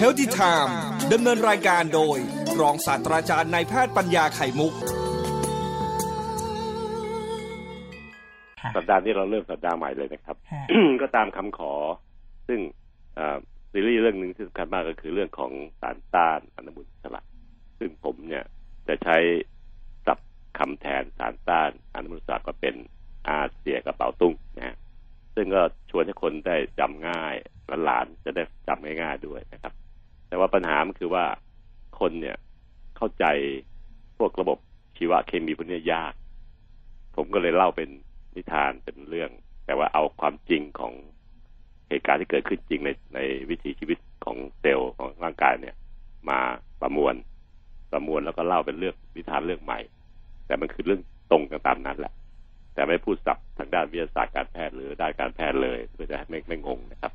Healthy Time ดำเนินรายการโดย รองศาสตราจารย์นายแพทย์ปัญญาไข่มุก สัปดาห์นี้เราเริ่มสัปดาห์ใหม่เลยนะครับ ก็ตามคำขอ ซึ่งซีรีส์เรื่องหนึ่งที่สำคัญมากก็คือเรื่องของสารต้านอนุมูลอิสระ ซึ่งผมเนี่ยจะใช้สับคำแทนสารต้านอนุมูลอิสระก็เป็นอาเซียกระเป๋าตุ้งนะฮะซึ่งก็ชวนให้คนได้จำง่ายหลานๆจะได้จำง่ายๆด้วยนะครับ แต่ว่าปัญหามันคือว่าคนเนี่ยเข้าใจพวกระบบชีวเคมีพวกนี้ยาก ผมก็เลยเล่าเป็นนิทานเป็นเรื่อง แต่ว่าเอาความจริงของเหตุการณ์ที่เกิดขึ้นจริงในในวิถีชีวิตของเซลล์ของร่างกายเนี่ย มาประมวลประมวลแล้วก็เล่าเป็นเรื่องนิทานเรื่องใหม่ แต่มันคือเรื่องตรงกันตามนั้นแหละ แต่ไม่พูดสับทางด้านวิทยาศาสตร์การแพทย์หรือด้านการแพทย์เลยเพื่อจะให้ไม่ไม่งงนะครับ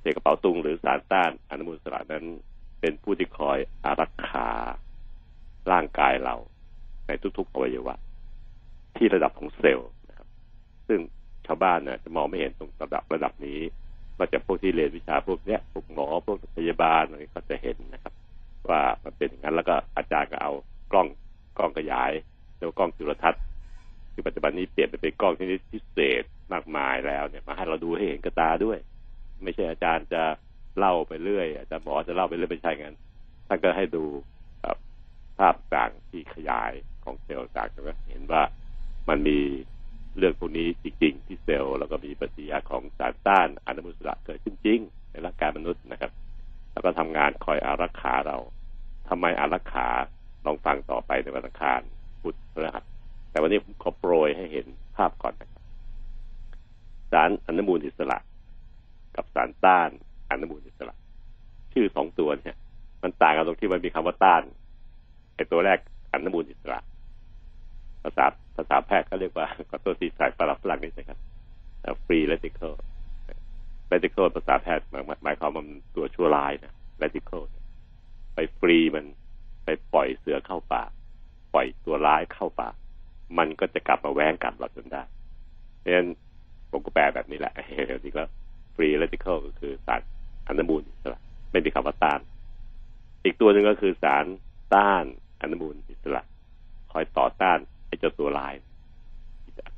เสกกระเป๋าตุงหรือสารต้านอนุมูลอิสระนั้นเป็นผู้ที่คอยอารักขาร่างกายเรา ในทุกๆอวัยวะ ที่ระดับของเซลล์นะครับ ซึ่งชาวบ้านเนี่ยจะมองไม่เห็นตรงระดับระดับนี้มาจากพวกที่เรียนวิชาพวกเนี้ยพวกหมอพวกพยาบาลอะไรก็จะเห็นนะครับ ว่ามันเป็นอย่างนั้นแล้วก็อาจารย์ก็เอากล้องกล้องขยายเรียกว่ากล้องจุลทรรศน์ที่ปัจจุบันนี้เปลี่ยนไปเป็นกล้องที่พิเศษมากมายแล้วเนี่ยมาให้เราดูให้เห็นกระตาด้วย ไม่ใช่อาจารย์จะเล่าไปเรื่อยอาจารย์หมอจะเล่าไปเรื่อยไม่ใช่งั้นท่านก็ให้ดูภาพต่างที่ขยายของเซลล์ต่างก็เห็นว่ามันมีเรื่องพวกนี้จริงๆที่เซลล์แล้วก็มีปฏิกิริยาของสารต้านอนุมูลอิสระเกิดขึ้นจริงในร่างกายมนุษย์นะครับ แล้วก็ทำงานคอยอารักขาเราทำไมอารักขาลองฟังต่อไปในวันอังคารพุธพฤหัสแต่วันนี้ผมขอโปรยให้เห็นภาพก่อนนะครับสารอนุมูลอิสระ กับสารต้านอนุมูลอิสระ ชื่อสองตัวเนี่ย มันต่างกันตรงที่มันมีคำว่าต้านไอตัวแรกอนุมูลอิสระ ภาษาภาษาแพทย์เขาเรียกว่าขอตัวสีสายฝรั่งฝรั่งนี่นะครับfree radical radical ภาษาแพทย์หมายความว่ามันตัวชั่วร้ายนะ radical ไปฟรีมันไปปล่อยเสือเข้าป่า ปล่อยตัวร้ายเข้าป่า มันก็จะกลับมาแว้งกัดเราจนได้เพราะฉะนั้นผมก็แปลแบบนี้แหละเดี๋ยวนี้ก็ free radical ก็คือสารอนุมูลอิสระไม่มีคำว่าต้าน อีกตัวหนึ่งก็คือสารต้านอนุมูลอิสระ คอยต่อต้านไอ้เจ้าตัวลาย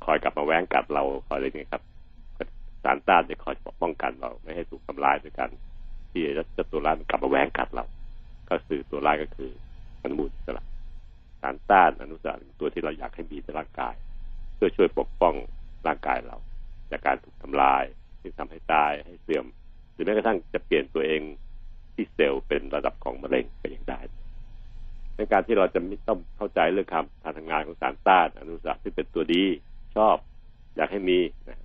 คอยกลับมาแว้งกัดเราคอยอะไรนี่ครับ สารต้านจะคอยป้องกันเรา ไม่ให้ถูกทำลายด้วยกัน ที่เจ้าตัวร้ายมันกลับมาแว้งกัดเรา ก็คือตัวร้ายก็คืออนุมูลอิสระ สารต้านอนุมูลอิสรตัวที่เราอยากให้มีในร่างกาย เพื่อช่วยปกป้องร่างกายเรา จากการถูกทำลาย ที่ทำให้ตายให้เสื่อม หรือแม้กระทั่งจะเปลี่ยนตัวเองที่เซลล์เป็นระดับของมะเร็งก็ยังได้ในการที่เราจะต้องเข้าใจเรื่องคำการทำงานของสารต้านอนุมูลอิสระที่เป็นตัวดีชอบ อยากให้มี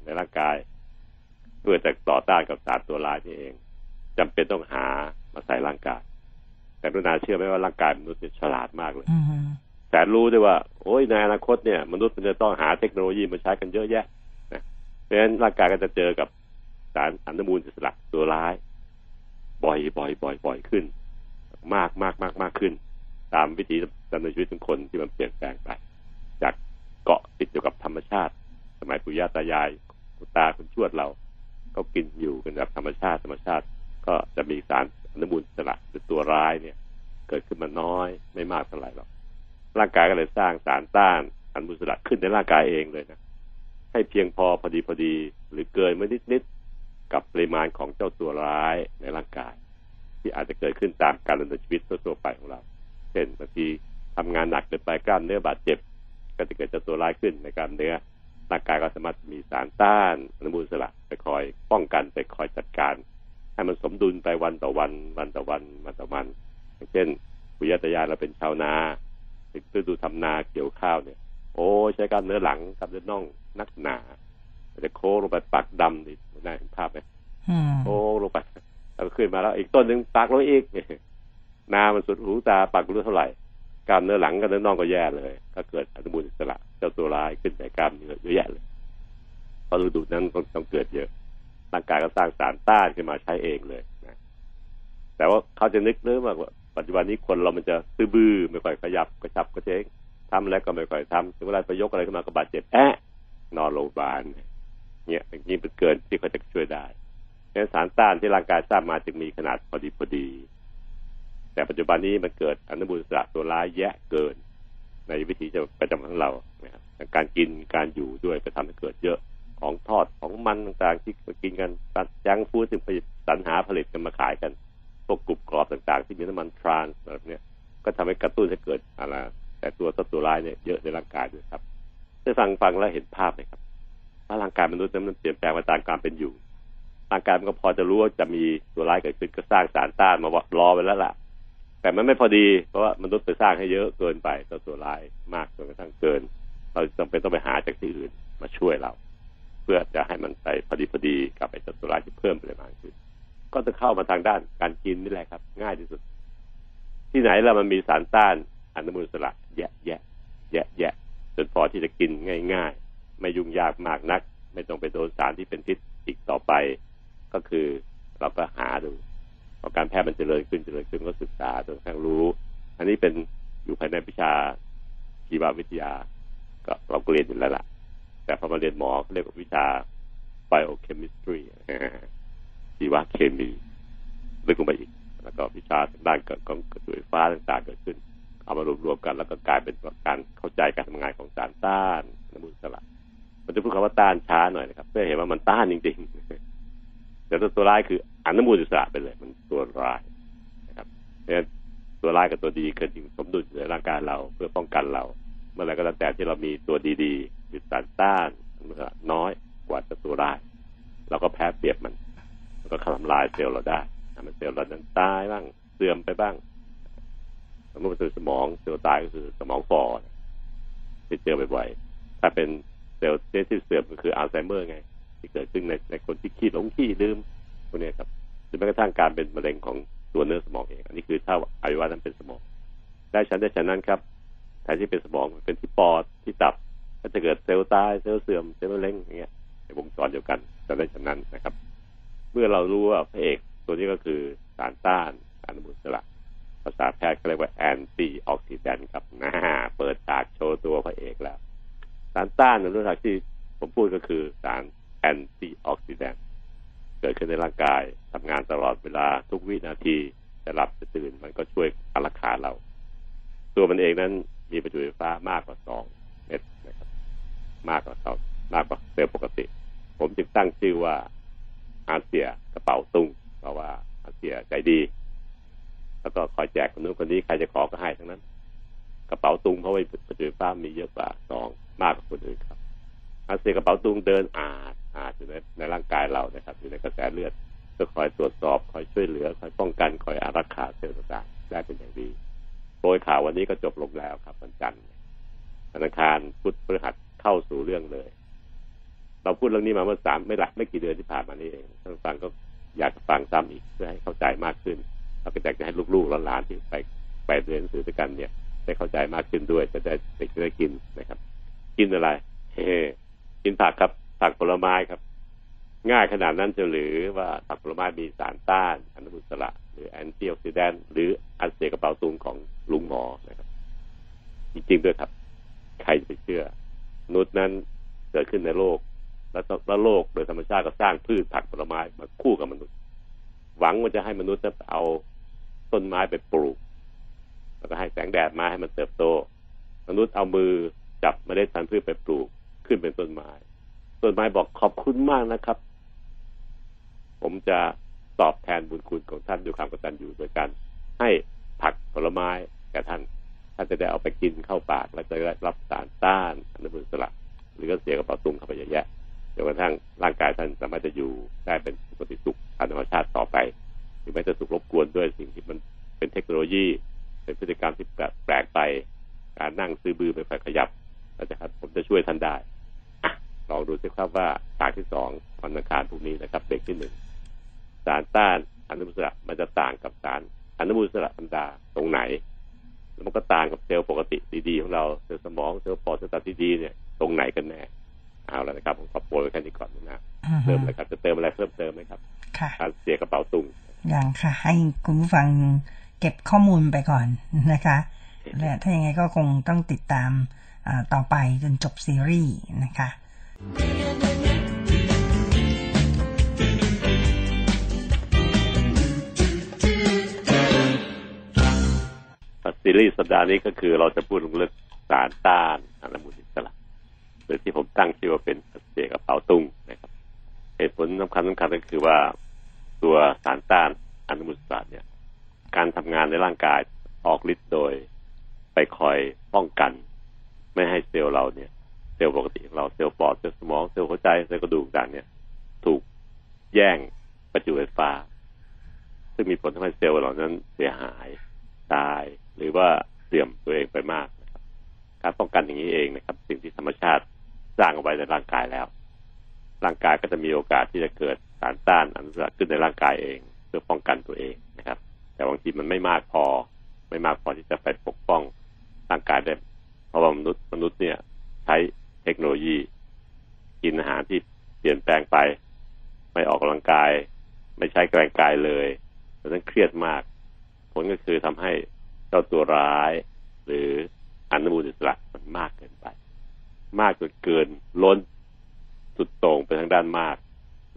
ในร่างกายเพื่อจะต่อต้านกับสารตัวร้ายนี่เองจำเป็นต้องหามาใส่ร่างกาย แต่รุนาเชื่อไหมว่าร่างกายมนุษย์ฉลาดมากเลยแต่รู้ด้วยว่า โอ้ยในอนาคตเนี่ย มนุษย์มันจะต้องหาเทคโนโลยีมาใช้กันเยอะแยะนะเพราะฉะนั้นร่างกายก็จะเจอกับ สารอนุมูลอิสระตัวร้าย บ่อยบ่อยบ่อยบ่อยขึ้น มากมากมากมากขึ้น ตามวิถีดำเนินชีวิตของคนที่มันเปลี่ยนแปลงไป จากเกาะติดอยู่กับธรรมชาติ สมัยปู่ย่าตายายคุณตาคุณชวดเรา ก็กินอยู่กันแบบธรรมชาติธรรมชาติ ก็จะมีสารอนุมูลอิสระหรือตัวร้ายเนี่ย เกิดขึ้นมาน้อยไม่มากเท่าไหร่หรอกร่างกายก็เลยสร้างสารต้านอนุมูลอิสระขึ้นในร่างกายเองเลยนะให้เพียงพอพอดีพอดี หรือเกินมานิดนิด กับปริมาณของเจ้าตัวร้ายในร่างกาย ที่อาจจะเกิดขึ้นตามการดำเนินชีวิตทั่วไปของเรา เช่นบางทีทำงานหนักเกินไปกล้ามเนื้อบาดเจ็บ ก็จะเกิดเจ้าตัวร้ายขึ้นในกล้ามเนื้อร่างกายก็สามารถมีสารต้านอนุมูลอิสระไปคอยป้องกันไปคอยจัดการ ให้มันสมดุลไปวันต่อวัน วันต่อวันวันต่อวันอย่างเช่นปุยตยาเราเป็นชาวนาถึงฤดูทำนาเกี่ยวข้าวเนี่ย โอ้ใช้กล้ามเนื้อหลังกล้ามเนื้อน่องนักหนาจะโค้งลงไปปักดำดิ นี่ได้เห็นภาพไหมโค้งลงไปแล้วขึ้นมาแล้วอีกต้นหนึ่งปักลงอีกนามันสุดหูตาปักรู้เท่าไหร่กล้ามเนื้อหลังกับเนื้อน่องก็แย่เลย ก็เกิดอนุมูลอิสระเจ้าตัวร้ายขึ้นในกล้ามเนื้อเยอะแยะเลยพอฤดูนั้นต้องต้องเกิดเยอะร่างกายก็สร้างสารต้านขึ้นมาใช้เองเลยนะแต่ว่าเขาจะนึกเรื่องว่าปัจจุบันนี้คนเรามันจะตื้อบื้อไม่ค่อยขยับกระชับกระเชงทำอะไรก็ไม่ค่อยทำถึงเวลาไปยกอะไรขึ้นมาก็บาดเจ็บแอะนอนโรงพยาบาล เนี่ยอย่างนี้เป็นเกินที่เขาจะช่วยได้ดังนั้นสารต้านที่ร่างกายสร้างมาจึงมีขนาดพอดีพอดี แต่ปัจจุบันนี้มันเกิดอนุมูลอิสระตัวร้ายแยะเกิน ในวิถีจะประจำของเรานะครับการกินการอยู่ด้วยก็ทำให้เกิดเยอะของทอดของมันต่างๆ ที่กินกันตัดยังฟูดถึงผลิตสรรหาผลิตกันมาขายกันพวกกรุบกรอบต่างๆ ที่มีน้ำมันทรานแบบนี้ก็ทำให้กระตุ้นให้เกิดอะไรแต่ตัวตัตัวร้ายเนี่ยเยอะในร่างกายด้วยครับได้ฟังฟังแล้วเห็นภาพไหมครับ ว่าร่างกายมนุษย์นั้นมันเปลี่ยนแปลงไปตามการเป็นอยู่ร่างกายมันก็พอจะรู้ว่าจะมีตัวร้ายเกิดขึ้นก็สร้างสารต้านมารอไว้แล้วล่ะ แต่มันไม่พอดีเพราะว่ามนุษย์ไปสร้างให้เยอะเกินไปตัวตัวร้ายมากจนกระทั่งเกิน เราจำเป็นต้องไปหาจากที่อื่นมาช่วยเรา เพื่อจะให้มันไปพอดีพอดีกับไอ้ตัวร้ายที่เพิ่มปริมาณขึ้นก็จะเข้ามาทางด้านการกินนี่แหละครับ ง่ายที่สุด ที่ไหนแล้วมันมีสารต้านอนุมูลอิสระ แยะแยะแยะแยะจนพอที่จะกินง่ายๆ ไม่ยุ่งยากมากนัก ไม่ต้องไปโดนสารที่เป็นพิษอีกต่อไป ก็คือเราก็หาดูพอการแพทย์มันเจริญขึ้นเจริญขึ้นก็ศึกษาจนกระทั่งรู้ อันนี้เป็นอยู่ภายในวิชาชีววิทยา ก็เราเรียนอยู่แล้วล่ะ แต่พอมาเรียนหมอเรียกว่าวิชา biochemistry ชีวเคมีลึกลงไปอีก แล้วก็วิชาด้านของกระจุยฟ้าต่างๆเกิดขึ้น เอามารวมๆกัน แล้วก็กลายเป็นการเข้าใจการทำงานของสารต้านอน้ำมูลสลัด มันจะพูดคำว่าต้านช้าหน่อยนะครับเพื่อเห็นว่ามันต้านจริงๆแต่ตัวร้ายคืออันุมูลอิสระไปเลย มันตัวร้ายนะครับเพราะฉะนั้นตัวร้ายกับตัวดีเกิดจริงสมดุลในร่างกายเราเพื่อป้องกันเรา เมื่อไรก็ตามแต่ที่เรามีตัวดีๆคือสารต้านน้อยกว่าตัวร้ายเราก็แพ้เปรียบมันแล้วก็ทำลายเซลล์เราได้ทำให้เซลล์เรานั้นตายบ้างเสื่อมไปบ้างสมมติเป็นสมองเซลล์ตายก็คือสมองฝ่อที่เจอบ่อยๆถ้าเป็น เซลล์ที่เสื่อมก็คืออัลไซเมอร์ไง ที่เกิดขึ้นในในคนที่ขี้หลงขี้ลืมพวกนี้ครับหรือแม้กระทั่งการเป็นมะเร็งของตัวเนื้อสมองเอง อันนี้คือถ้าอวัยวะนั้นเป็นสมอง ได้ชั้นได้ชั้นนั้นครับแทนที่เป็นสมองเป็นที่ปอดที่ตับ ก็จะเกิดเซลล์ตายเซลล์เสื่อมเซลล์มะเร็งอย่างเงี้ยในวงจรเดียวกันจะได้ชั้นนั้นนะครับ เมื่อเรารู้ว่าพระเอกตัวนี้ก็คือสารต้านอนุมูลอิสระภาษาแพทย์ก็เรียกว่าแอนตี้ออกซิแดนต์ครับนะเปิดฉากโชว์ตัวพระเอกแล้ว สารต้านในรู้จักที่ผมพูดก็คือสารแอนตี้ออกซิแดนต์เกิดขึ้นในร่างกายทำงานตลอดเวลาทุกวินาทีจะหลับจะตื่นมันก็ช่วยอารักขาเรา ตัวมันเองนั้นมีประจุไฟฟ้ามากกว่าสองเม็ดนะครับ มากกว่าเขามากกว่าเซลล์ปกติ ผมจึงตั้งชื่อว่าอาเซียกระเป๋าตุ้งเพราะว่าอาเซียใจดี แล้วก็คอยแจกคนนู้นคนนี้ใครจะขอก็ให้ทั้งนั้น กระเป๋าตุ้งเพราะว่าประจุไฟฟ้ามีเยอะกว่าสองมากกว่าคนอื่นครับอาเซียกระเป๋าตุ้งเดินอาดอาดอยู่ในในร่างกายเรานะครับ อยู่ในกระแสเลือดเพื่อคอยตรวจสอบคอยช่วยเหลือคอยป้องกันคอยอารักขาเซลล์ต่างๆได้เป็นอย่างดีโดยข่าววันนี้ก็จบลงแล้วครับวันจันทร์ธนาคารพุทธพฤหัสเข้าสู่เรื่องเลย เราพูดเรื่องนี้มาเมื่อสามไม่หลักไม่กี่เดือนที่ผ่านมานี้เองท่านฟังก็อยากฟังซ้ำอีกเพื่อให้เข้าใจมากขึ้นเราก็อยากจะให้ลูกๆหลานๆที่ไปไปเรียนหนังสือด้วยกันเนี่ย ได้เข้าใจมากขึ้นด้วยจะได้เด็กจะได้กินนะครับ กินอะไรเฮ้กินผักครับผักผลไม้ครับ ง่ายขนาดนั้นจะหรือว่าผักผลไม้มีสารต้านอนุมูลอิสระ หรือแอนตี้ออกซิแดนต์หรืออันเสียกระเป๋าตุงของลุงหมอนะครับ จริงๆด้วยครับ ใครจะไปเชื่อมนุษย์นั้นเกิดขึ้นในโลก แล้วแล้วโลกโดยธรรมชาติก็สร้างพืชผักผลไม้มาคู่กับมนุษย์ หวังว่าจะให้มนุษย์จะเอาต้นไม้ไปปลูก แล้วก็ให้แสงแดดมาให้มันเติบโต มนุษย์เอามือจับเมล็ดพันธุ์พืชไปปลูกขึ้นเป็นต้นไม้ ต้นไม้บอกขอบคุณมากนะครับ ผมจะตอบแทนบุญคุณของท่านด้วยความกตัญญูโดยการให้ผักผลไม้แก่ท่านท่านจะได้เอาไปกินเข้าปาก แล้วจะได้รับสารต้านอนุมูลอิสระ หรือก็เสียกระเป๋าตุ้งเข้าไปเยอะแยะจนกระทั่งร่างกายท่านสามารถจะอยู่ได้เป็นปกติสุขทางธรรมชาติต่อไปถึงแม้จะถูกรบกวนด้วยสิ่งที่มันเป็นเทคโนโลยี เป็นพฤติกรรมที่แปลกไป การนั่งซื้อบื้อไม่ค่อยขยับเราจะครับผมจะช่วยท่านได้ลองดูสิครับว่าฉากที่สองวันอังคารพรุ่งนี้นะครับเบรกที่หนึ่งสารต้านอนุมูลอิสระมันจะต่างกับสารอนุมูลอิสระธรรมดาตรงไหน แล้วมันก็ต่างกับเซลล์ปกติดีๆของเราเซลล์สมองเซลล์ปอดเซลล์ตับที่ดีเนี่ยตรงไหนกันแน่เอาแล้วนะครับผมขอโปรยแค่นี้ก่อนนะเติมอะไรครับจะเติมอะไรเพิ่มเติมไหมครับค่ะการเสียกระเป๋าตุงอย่างค่ะ ให้คุณผู้ฟัง เก็บข้อมูลไปก่อนนะคะและถ้ายังไงก็คงต้องติดตามต่อไปจนจบซีรีส์นะคะซีรีส์สัปดาห์นี้ก็คือเราจะพูดถึงเรื่องสารต้านอนุมูลอิสระหรือที่ผมตั้งชื่อว่าเป็นเสี่ยกระเป๋าตุงนะครับเหตุผลสำคัญสำคัญก็คือว่าตัวสารต้านอนุมูลอิสระเนี่ย การทำงานในร่างกายออกฤทธิ์โดยไปคอยป้องกัน ไม่ให้เซลล์เราเนี่ย เซลล์ปกติของเราเซลล์ปอดเซลล์สมองเซลล์หัวใจเซลล์กระดูกต่างเนี่ย ถูกแย่งประจุไฟฟ้า ซึ่งมีผลทำให้เซลล์เหล่านั้นเสียหายตาย หรือว่าเสื่อมตัวเองไปมากนะครับการป้องกันอย่างนี้เองนะครับ สิ่งที่ธรรมชาติสร้างเอาไว้ในร่างกายแล้ว ร่างกายก็จะมีโอกาสที่จะเกิดสารต้านอนุมูลอิสระขึ้นในร่างกายเอง เพื่อป้องกันตัวเองนะครับ แต่บางทีมันไม่มากพอ ไม่มากพอที่จะไปปกป้องร่างกายได้ เพราะว่ามนุษย์มนุษย์เนี่ย ใช้เทคโนโลยี กินอาหารที่เปลี่ยนแปลงไป ไม่ออกกำลังกาย ไม่ใช้แรงกายเลยดังนั้นเครียดมาก ผลก็คือทำให้เจ้าตัวร้าย หรืออนุมูลอิสระมันมากเกินไป มากจนเกินล้นสุดโต่งไปทางด้านมาก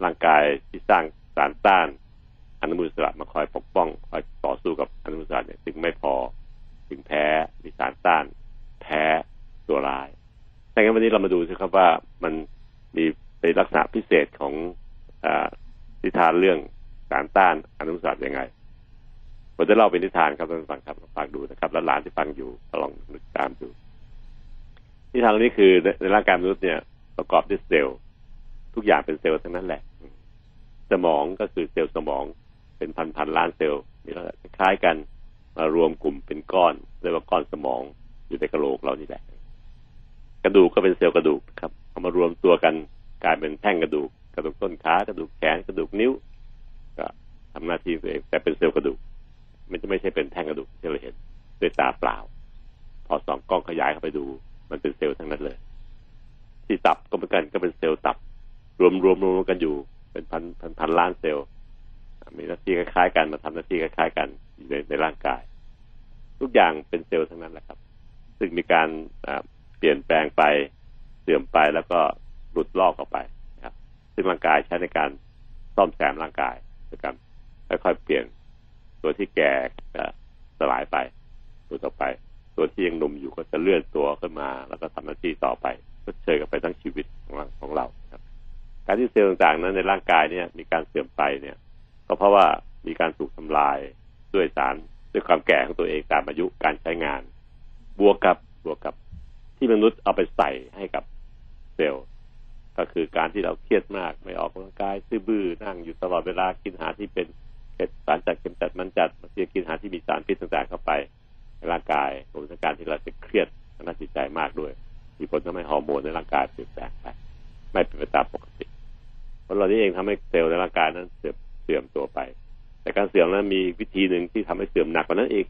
ร่างกายที่สร้างสารต้าน นุมูลอิสระมาคอยปกป้องคอยต่อสู้กับอนุมูลอิสระเนี่ยจึงไม่พอถึงแพ้มีสารต้าน แพ้ตัวร้ายแต่งั้นวันนี้เรามาดูสิครับว่ามันมีเป็นลักษณะพิเศษของอนิทานเรื่องสารต้านอนุมูลอิสระยังไงผมจะเล่าเป็นนิทานครับท่านฟังครับฟังดูนะครับ แล้วหลานที่ฟังอยู่ลองนึกตามดูนิทานนี้คือในร่างกายมนุษย์เนี่ยประกอบด้วยเซลล์ทุกอย่างเป็นเซลล์ทั้งนั้นแหละ สมองก็คือเซลล์สมอง เป็นพันพันล้านเซลล์มีลักษณะคล้ายกันมารวมกลุ่มเป็นก้อนเรียกว่าก้อนสมองอยู่ในกระโหลกเรานี่แหละ กระดูกก็เป็นเซลล์กระดูกครับเอามารวมตัวกันกลายเป็นแท่งกระดูก กระดูกต้นขากระดูกแขนกระดูกนิ้ว ก็ทำหน้าที่ตัวเองแต่เป็นเซลล์กระดูก มันจะไม่ใช่เป็นแท่งกระดูกที่เราเห็นด้วยตาเปล่า พอส่องกล้องขยายเข้าไปดู มันเป็นเซลล์ทั้งนั้นเลย ที่ตับก็เหมือนกันก็เป็นเซลล์ตับ รวมรวมรวมกันอยู่ เป็นพันพันพันล้านเซลล์ มีหน้าที่คล้ายๆกันมาทำหน้าที่คล้ายๆกันอยู่ในในร่างกาย ทุกอย่างเป็นเซลล์ทั้งนั้นแหละครับ ซึ่งมีการเปลี่ยนแปลงไปเสื่อมไปแล้วก็หลุดลอกออกไปนะครับ ซึ่งร่างกายใช้ในการซ่อมแซมร่างกายโดยการค่อยๆเปลี่ยนตัวที่แก่จะสลายไปตัวต่อไป ตัวที่ยังหนุ่มอยู่ก็จะเลื่อนตัวขึ้นมา แล้วก็ทำหน้าที่ต่อไปก็เชยกันไปทั้งชีวิตของเราของเราครับการที่เซลล์ต่างๆนั้นในร่างกายเนี่ยมีการเสื่อมไปเนี่ย ก็เพราะว่ามีการถูกทำลายด้วยสารด้วยความแก่ของตัวเองตามอายุการใช้งาน บวกกับบวกกับที่มนุษย์เอาไปใส่ให้กับเซลล์ก็คือการที่เราเครียดมากไม่ออกกำลังกายซื่อบื้อนั่งอยู่ตลอดเวลากินอาหารที่เป็นสารจัดเค็มจัดมันจัดบางทีกินอาหารที่มีสารพิษต่างๆเข้าไปในร่างกายรวมถึงการที่เราจะเครียดทางด้านจิตใจมากด้วย มีผลทำให้ฮอร์โมนในร่างกายเปลี่ยนแปลงไป ไม่เป็นไปตามปกติเพราะเรานี้เองทำให้เซลล์ในร่างกายนั้นเสื่อม เสื่อมตัวไป แต่การเสื่อมนั้นมีวิธีหนึ่งที่ทำให้เสื่อมหนักกว่านั้นอีก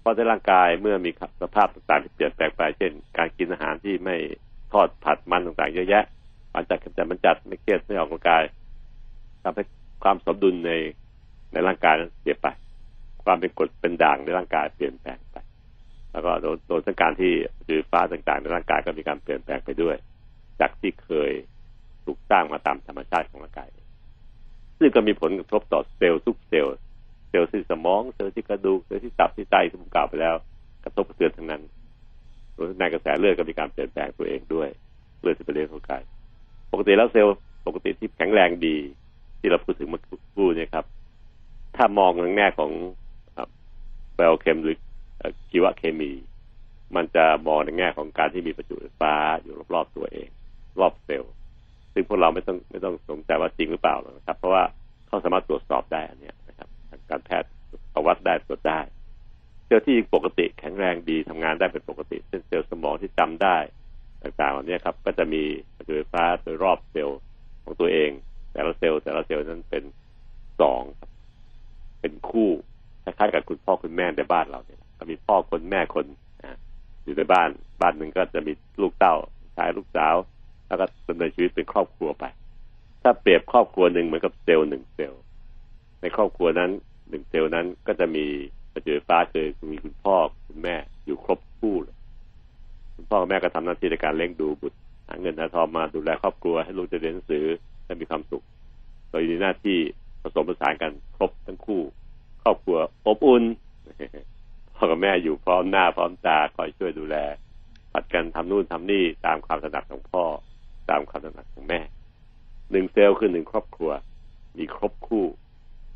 เพราะในร่างกายเมื่อมีสภาพต่างๆที่เปลี่ยนแปลงไปเช่น การกินอาหารที่ไม่ทอดผัดมันต่างๆ เยอะแยะมันจัดแต่มันจัดไม่เครียดไม่ออกกำลังกายทำให้ความสมดุลในในร่างกายนั้นเสียไป ความเป็นกรดเป็นด่างในร่างกายเปลี่ยนแปลงไป แล้วก็โดนโดนสังการประจุไฟฟ้าต่างๆ ในร่างกายก็มีการเปลี่ยนแปลงไปด้วย จากที่เคยถูกสร้างมาตามธรรมชาติของร่างกาย ซึ่งก็มีผลกระทบต่อเซลล์ทุกเซลล์ เซลล์ที่สมองเซลล์ที่กระดูกเซลล์ที่ตับที่ไตที่ผมกล่าวไปแล้ว กระทบกระเทือนทั้งนั้นรวมในกระแสเลือดก็มีการเปลี่ยนแปลงตัวเองด้วยเลือดที่ไปเลี้ยงร่างกายปกติแล้วเซลล์ปกติที่แข็งแรงดี ที่เราพูดถึงเมื่อกู้เนี่ยครับ ถ้ามองในแง่ของไบโอเคมหรือชีวเคมี มันจะมองในแง่ของการที่มีประจุไฟฟ้าอยู่รอบๆตัวเอง พวกเราไม่ต้องไม่ต้องสงสัยว่าจริงหรือเปล่านะครับ เพราะว่าเขาสามารถตรวจสอบได้อันนี้นะครับทางการแพทย์ประวัติได้ตรวจได้เซลล์ที่ปกติแข็งแรงดีทำงานได้เป็นปกติเช่นเซลล์สมองที่จำได้ต่างๆเหล่านี้ครับ ก็จะมีประจุไฟฟ้าโดยรอบเซลล์ของตัวเอง แต่ละเซลล์แต่ละเซลล์นั้นเป็นสองเป็นคู่คล้ายๆกับคุณพ่อคุณแม่ในบ้านเราเนี่ยมีพ่อคนแม่คนอยู่ในบ้าน บ้านหนึ่งก็จะมีลูกเต้าชายลูกสาว แล้วก็ดำเนินชีวิตเป็นครอบครัวไป ถ้าเปรียบครอบครัวหนึ่งเหมือนกับเซลล์หนึ่งเซลล์ในครอบครัวนั้นหนึ่งเซลล์นั้นก็จะมีประจุไฟฟ้าคือมีคุณพ่อคุณแม่อยู่ครบคู่เลยคุณพ่อแม่ก็ทำหน้าที่ในการเลี้ยงดูบุตรหาเงินหาทองมาดูแลครอบครัวให้ลูกจะเรียนหนังสือและมีความสุขโดยมีหน้าที่ผสมผสานกันครบทั้งคู่ ครอบครัวอบอุ่นพ่อกับแม่อยู่พร้อมหน้าพร้อมตาคอยช่วยดูแลผัดกันทำนู่นทำนี่ตามความถนัดของพ่อ ตามความถนัดของแม่หนึ่งเซลล์คือหนึ่งครอบครัว มีครบคู่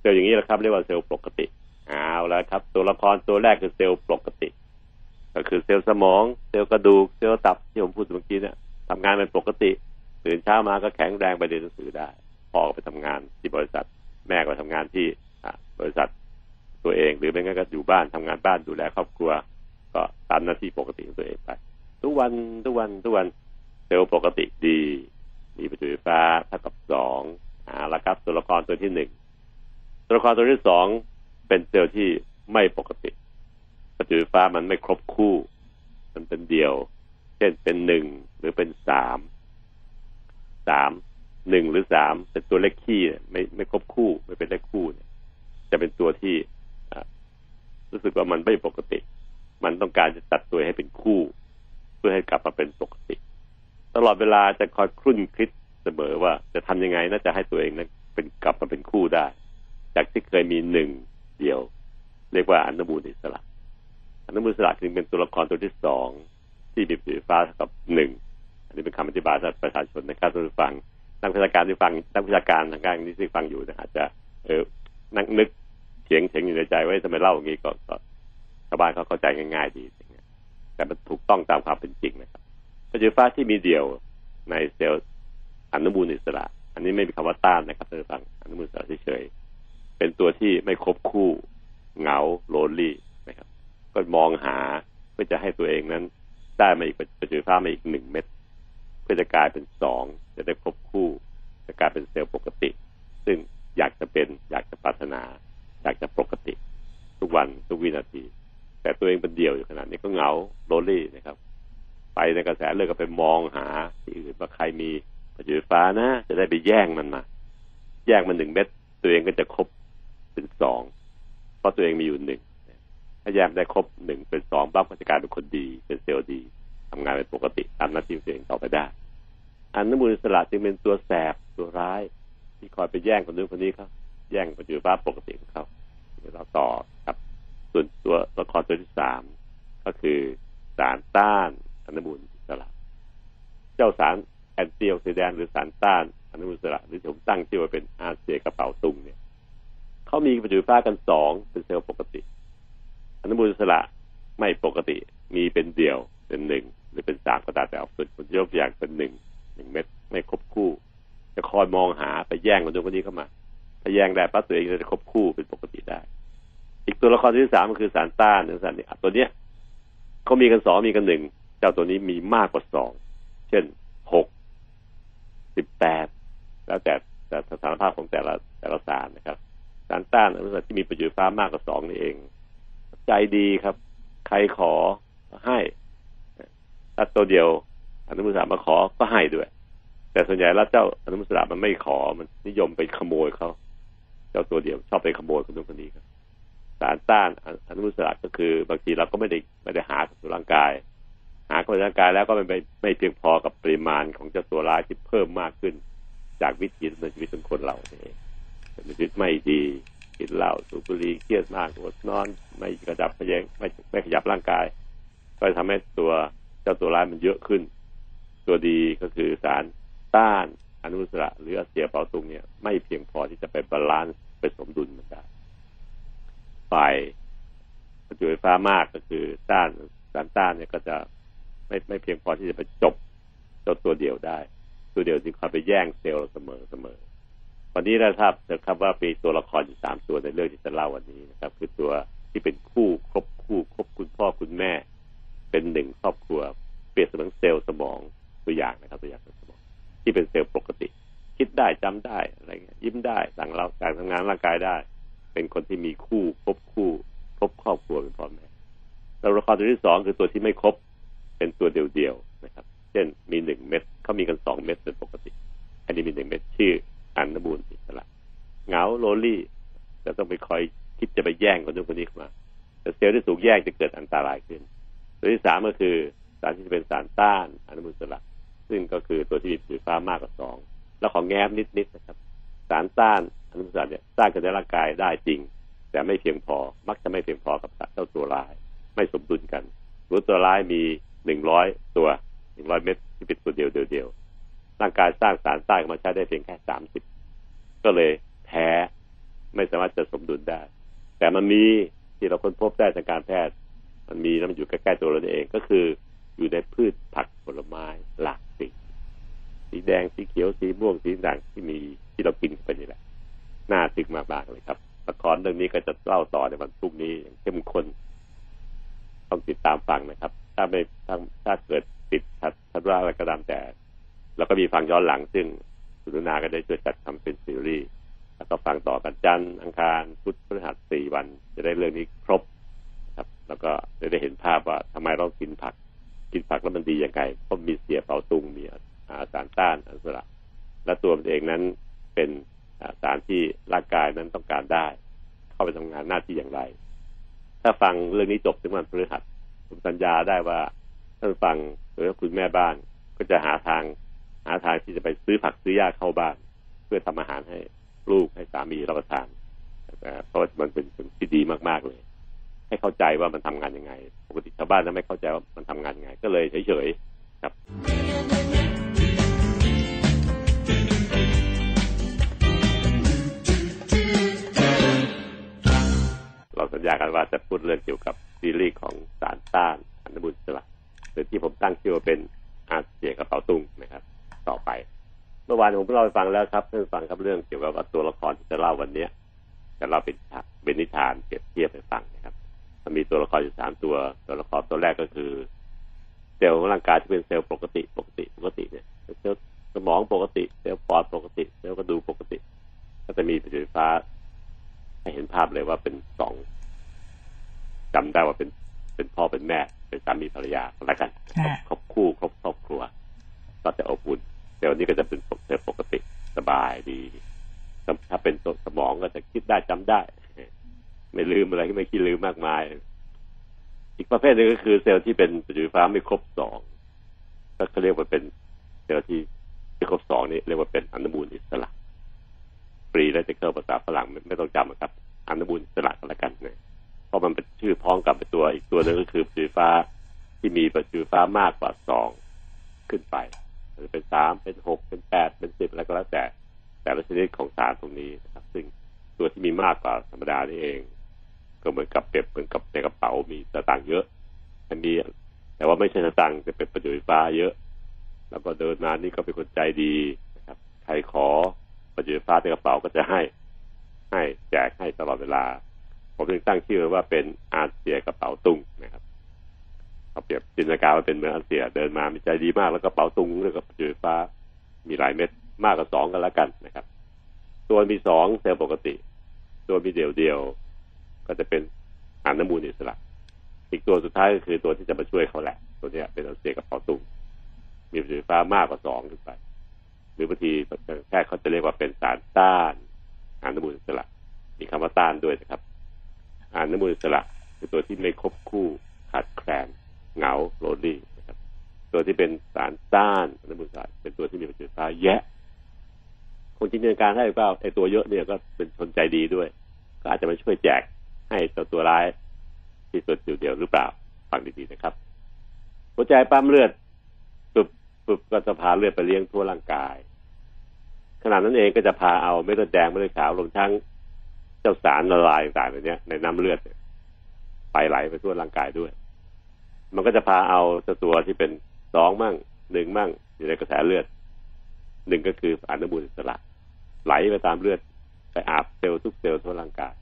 เซลล์อย่างนี้แหละครับ เรียกว่าเซลล์ปกติเอาแล้วครับ ตัวละครตัวแรกคือเซลล์ปกติ ก็คือเซลล์สมอง เซลล์กระดูก เซลล์ตับที่ผมพูดเมื่อกี้เนี่ยทำงานเป็นปกติตื่นเช้ามาก็แข็งแรงไปเรียนหนังสือได้พ่อไปทำงานที่บริษัท แม่ก็ทำงานที่บริษัทตัวเอง หรือไม่งั้นก็อยู่บ้านทำงานบ้านดูแลครอบครัว ก็ตามหน้าที่ปกติของตัวเองไป ทุกวันทุกวันทุกวัน เซลล์ปกติดี มีประจุไฟฟ้าเท่ากับสองอ่าละครับ ตัวละครตัวที่หนึ่งตัวละครตัวที่สองเป็นเซลล์ที่ไม่ปกติ ประจุไฟฟ้ามันไม่ครบคู่ มันเป็นเดียว เช่นเป็นหนึ่งหรือเป็นสามสามหนึ่งหรือสามเป็นตัวเลขคี่ไม่ไม่ครบคู่ไม่เป็นเลขคู่เนี่ย จะเป็นตัวที่รู้สึกว่ามันไม่ปกติ มันต้องการจะตัดตัวให้เป็นคู่ เพื่อให้กลับมาเป็นปกติ ตลอดเวลาจะคอยครุ่นคิดเสมอว่า จะทำยังไงน่าจะให้ตัวเองนั้นเป็นกลับมาเป็นคู่ได้ จากที่เคยมีหนึ่งเดียว เรียกว่าอนุมูลอิสระอนุมูลอิสระคือเป็นตัวละครตัวที่สองที่มีสีฟ้าเท่ากับหนึ่งอันนี้เป็นคำอธิบายสำหรับประชาชนนะครับท่านฟังนักวิชาการที่ฟังนักวิชาการทางการนี้ที่ฟังอยู่นะอาจจะเออนักนึกเฉียงเฉียงอยู่ในใจว่าทำไมเล่าอย่างนี้ก็ชาวบ้านเขาเข้าใจง่ายๆดีแต่มันถูกต้องตามความเป็นจริงนะครับ ประจุไฟฟ้าที่มีเดี่ยวในเซลล์อนุมูลอิสระ อันนี้ไม่มีคำว่าต้านนะครับท่านฟังอนุมูลอิสระเฉยๆเป็นตัวที่ไม่ครบคู่เหงาโลนลี่นะครับ ก็มองหาเพื่อจะให้ตัวเองนั้น ได้มาอีกประจุไฟฟ้ามาอีกหนึ่งเม็ดเพื่อจะกลายเป็นสองจะได้ครบคู่จะกลายเป็นเซลล์ปกติ ซึ่งอยากจะเป็นอยากจะปรารถนา อยากจะปกติ ทุกวันทุกวินาที แต่ตัวเองเป็นเดี่ยวอยู่ขนาดนี้ก็เหงาโรลลี่นะครับ ไปในกระแสเลือดก็ไปมองหาที่อื่นว่าใครมีประจุไฟฟ้านะ จะได้ไปแย่งมันมา แย่งมันหนึ่งเม็ดตัวเองก็จะครบเป็นสองเพราะตัวเองมีอยู่หนึ่งถ้าแย่งได้ครบหนึ่งเป็นสองปั๊บก็จะกลายเป็นคนดี เป็นเซลล์ดีทำงานเป็นปกติตามหน้าที่ตัวเองต่อไปได้ อนุมูลอิสระจึงเป็นตัวแสบตัวร้าย ที่คอยไปแย่งคนนู้นคนนี้ครับแย่งประจุไฟฟ้าปกติของเขาเราต่อครับ ส่วนตัวละครตัวที่สามก็คือสารต้าน อนุมูลอิสระ เจ้าสารแอนตี้ออกซิแดนต์หรือสารต้านอนุมูลอิสระ หรือผมตั้งชื่อว่าเป็นอาเซียกระเป๋าตุงเนี่ยเขามีประจุไฟฟ้ากันสองเป็นเซลล์ปกติ อนุมูลอิสระไม่ปกติมีเป็นเดี่ยวเป็นหนึ่งหรือเป็นสามก็ตามแต่เอาสุดผมยกอย่างเป็นหนึ่งหนึ่งเม็ดไม่ครบคู่ จะคอยมองหาไปแย่งคนนู้นคนนี้เข้ามาถ้าแย่งได้ปั๊บตัวเองจะครบคู่เป็นปกติได้ อีกตัวละครที่สามก็คือสารต้านสารนี้ตัวเนี้ยเขามีกันสองมีกันหนึ่ง จ้าตัวนี้มีมากกว่าสอง เช่นหกสิบแปดแล้วแต่แต่สถานภาพของแต่ละแต่ละสารนะครับ สารต้านอนุสัที่มีประโยชน์ฟ้ามากกว่าสองนี่เอง ใจดีครับ ใครขอให้ถ้าตัวเดียวอนุมุสามาขอก็ให้ด้วย แต่ส่วนใหญ่แล้วเจ้าอนุมุสามันไม่ขอมันนิยมไปขโมยเขาเจ้าตัวเดียวชอบไปขโมยคนนู้นคนนี้ครับ สารต้านอนุมุสาก็คือบางทีเราก็ไม่ได้ไม่ได้หาสู่ร่างกาย หาสู่ร่างกายแล้วก็ไม่ไม่เพียงพอกับปริมาณของเจ้าตัวร้ายที่เพิ่มมากขึ้น จากวิถีในชีวิตของคนเราเองเป็นชีวิตไม่ดีกินเหล้าสูบบุหรี่เครียดมากอดนอน ไม่กระฉับกระเฉงไม่ไม่ขยับร่างกาย ก็ทำให้ตัวเจ้าตัวร้ายมันเยอะขึ้น ตัวดีก็คือสารต้านอนุมูลอิสระ หรืออาเสี่ยเป๋าตุงเนี่ย ไม่เพียงพอที่จะไป balance ไปสมดุลมันได้ฝ่ายประจุไฟฟ้ามากก็คือต้านสารต้านเนี่ยก็จะ ไม่ไม่เพียงพอที่จะไปจับเจ้าตัวเดี่ยวได้ ตัวเดี่ยวจึงคอยไปแย่งเซลล์เราเสมอเสมอ วันนี้เราทราบนะครับว่ามีตัวละครอยู่สามตัวในเรื่องที่จะเล่าวันนี้นะครับ คือตัวที่เป็นคู่ครบคู่ครบคุณพ่อคุณแม่ เป็นหนึ่งครอบครัว เปรียบเสมือนเซลล์สมองตัวอย่างนะครับตัวอย่างสมอง ที่เป็นเซลล์ปกติ คิดได้จำได้อะไรเงี้ยยิ้มได้สั่งเราการทำงานร่างกายได้ เป็นคนที่มีคู่ครบคู่ครบครอบครัวเป็นพ่อแม่แล้วละครตัวที่สองคือตัวที่ไม่ครบ เป็นตัวเดียวๆนะครับ เช่นมีหนึ่งเม็ดเขามีกันสองเม็ดเป็นปกติ อันนี้มีหนึ่งเม็ดชื่ออันนบูลอิสระเหงาโลลี่จะต้องไปคอยคิดจะไปแย่งคนนู้นคนนี้มาแต่เซลล์ที่ถูกแย่งจะเกิดอันตรายขึ้น ตัวที่สามก็คือสารที่จะเป็นสารต้านอนุมูลอิสระ ซึ่งก็คือตัวที่มีสีฟ้ามากกว่าสองแล้วของแง้มนิดๆนะครับ สารต้านอนุมูลอิสระเนี่ยสร้างกันในร่างกายได้จริง แต่ไม่เพียงพอมักจะไม่เพียงพอกับเจ้าตัวร้าย ไม่สมดุลกันรู้ตัวร้ายมี หนึ่งร้อยตัวหนึ่งร้อยเม็ดที่เป็นตัวเดียวเดียวร่างกายสร้างสารต้านมาใช้ได้เพียงแค่สามสิบก็เลยแพ้ไม่สามารถจะสมดุลได้ แต่มันมีที่เราค้นพบได้ทางการแพทย์ มันมีแล้วมันอยู่ใกล้ๆตัวเราเองก็คืออยู่ในพืชผักผลไม้หลากสีสีแดงสีเขียวสีม่วงสีด่างที่มีที่เรากินไปนี่แหละน่าตึกมากๆเลยครับละครเรื่องนี้ก็จะเล่าต่อในวันพรุ่งนี้อย่างเข้มข้นต้องติดตามฟังนะครับ ถ้าไม่ถ้าเกิดติดทัดทัดว่าอะไรก็ตามแต่ แล้วก็มีฟังย้อนหลังซึ่งสุนนาก็ได้ช่วยจัดทำเป็นซีรีส์แล้วก็ฟังต่อกันจันทร์อังคารพุธพฤหัสสี่วัน จะได้เรื่องนี้ครบครับ แล้วก็จะได้เห็นภาพว่าทำไมเรากินผัก กินผักแล้วมันดียังไงเพราะมีเสียเปาตุงมีอาสารต้านอันสระและตัวมันเองนั้นเป็นสารที่ร่างกายนั้นต้องการได้ เข้าไปทำงานหน้าที่อย่างไร ถ้าฟังเรื่องนี้จบถึงวันพฤหัส ผมสัญญาได้ว่าท่านฟังหรือคุณแม่บ้านก็จะหาทาง หาทางที่จะไปซื้อผักซื้อยาเข้าบ้าน เพื่อทำอาหารให้ลูกให้สามีรับประทานเพราะมันเป็นสิ่งที่ดีมากๆเลย ให้เข้าใจว่ามันทำงานยังไง ปกติชาวบ้านจะไม่เข้าใจว่ามันทำงานยังไง ก็เลยเฉยๆครับเราสัญญากันว่าจะพูดเรื่องเกี่ยวกับ ซีรีส์ของสารต้านอนุมูลอิสระโดยที่ผมตั้งชื่อว่าเป็นอาเซียกระเป๋าตุ้งนะครับ ต่อไป เมื่อวานผมเล่าไปฟังแล้วครับท่านฟังครับเรื่องเกี่ยวกับตัวละครที่จะเล่าวันเนี้ยจะเล่าเป็นเป็นนิทานเปรียบเทียบให้ฟังนะครับมันมีตัวละครอยู่สามตัวตัวละครตัวแรกก็คือ เซลล์ของร่างกายที่เป็นเซลล์ปกติปกติปกติเนี่ยเซลล์สมองปกติเซลล์ปอดปกติเซลล์กระดูกปกติ ก็จะมีไฟฟ้าให้เห็นภาพเลยว่าเป็นสอง จำได้ว่าเป็นเป็นพ่อเป็นแม่เป็นสามีภรรยาแล้วกันครบคู่ครบครอบครัว ก็จะอบอุ่นเซลล์นี้ก็จะเป็นเซลล์ปกติสบายดี ถ้าเป็นสมองก็จะคิดได้จำได้ ไม่ลืมอะไรก็ไม่คิดลืมมากมาย อีกประเภทหนึ่งก็คือเซลล์ที่เป็นประจุไฟฟ้าไม่ครบสองก็เขาเรียกว่าเป็นเซลล์ที่ที่ครบสองนี่เรียกว่าเป็นอนุมูลอิสระฟรีและจะเข้าภาษาฝรั่งไม่ต้องจำครับอนุมูลอิสระกันละกันนะเพ ราะมันเป็นชื่อพ้องกับตัวอีกตัวหนึ่งก็คือประจุไฟฟ้าที่มีประจุไฟฟ้ามากกว่าสองขึ้นไปจะเป็นสามเป็นหกเป็นแปดเป็นสิบแล้วก็แล้วแต่แต่ละชนิดของสารตรงนี้นะครับ ซึ่งตัวที่มีมากกว่าธรรมดานี่เอง ก็เหมือนกับเปรียบเหมือนกับในกระเป๋ามีสตางค์เยอะ อันนี้ แต่ว่าไม่ใช่สตางค์จะเป็นประจุไฟฟ้าเยอะ แล้วก็เดินมานี่ก็เป็นคนใจดีนะครับ ใครขอประจุไฟฟ้าในกระเป๋าก็จะให้ ให้แจกให้ตลอดเวลา ผมจึงตั้งชื่อว่าเป็นอาเซียกระเป๋าตุ้งนะครับเขาเปรียบจินตนาการว่าเป็นเมือนอาเซียเดินมามีใจดีมากแล้วก็เป๋าตุงเรื่องกับจุไฟฟ้ามีหลายเม็ดมากกว่าสองกันแล้วกันนะครับ ตัวมีสองเซลล์ปกติ ตัวมีเดียวเดียวก็จะเป็นอานน้ำมูลอิสระอีกตัวสุดท้ายก็คือตัวที่จะมาช่วยเขาแหละ ตัวนี้เป็นอาเซียกับเป๋าตุงมีประจุไฟฟ้ามากกว่าสองขึ้นไป หรือบางทีแค่เขาจะเรียกว่าเป็นสารต้านอานน้ำมูลอิสระ มีคำว่าต้านด้วยนะครับ อานน้ำมูลอิสระคือตัวที่ไม่ครบคู่ขาดแคลนเหงาโรลี่นะครับ ตัวที่เป็นสารต้านอนุมูลอิสระเป็นตัวที่มีประจุไฟฟ้าแยะคงจินตนาการได้ว่าไอ้ตัวเยอะเนี่ยก็เป็นคนใจดีด้วย ก็อาจจะมาช่วยแจกให้ตัวตัวร้ายที่ตัวเดียวหรือเปล่าฟังดีๆนะครับ หัวใจปั๊มเลือดปุ๊บปุ๊บก็จะพาเลือดไปเลี้ยงทั่วร่างกายขนาดนั้นเองก็จะพาเอาเม็ดเลือดแดงเม็ดเลือดขาวรวมทั้ง เจ้าสารละลายต่างๆในนี้ในน้ำเลือดไปไหลไปทั่วร่างกายด้วย มันก็จะพาเอาตัวที่เป็นสองมั่งหนึ่งมั่งอยู่ในกระแสเลือดหนึ่งก็คืออนุมูลอิสระไหลไปตามเลือดไปอาบเซลล์ทุกเซลล์ทั่วร่างกาย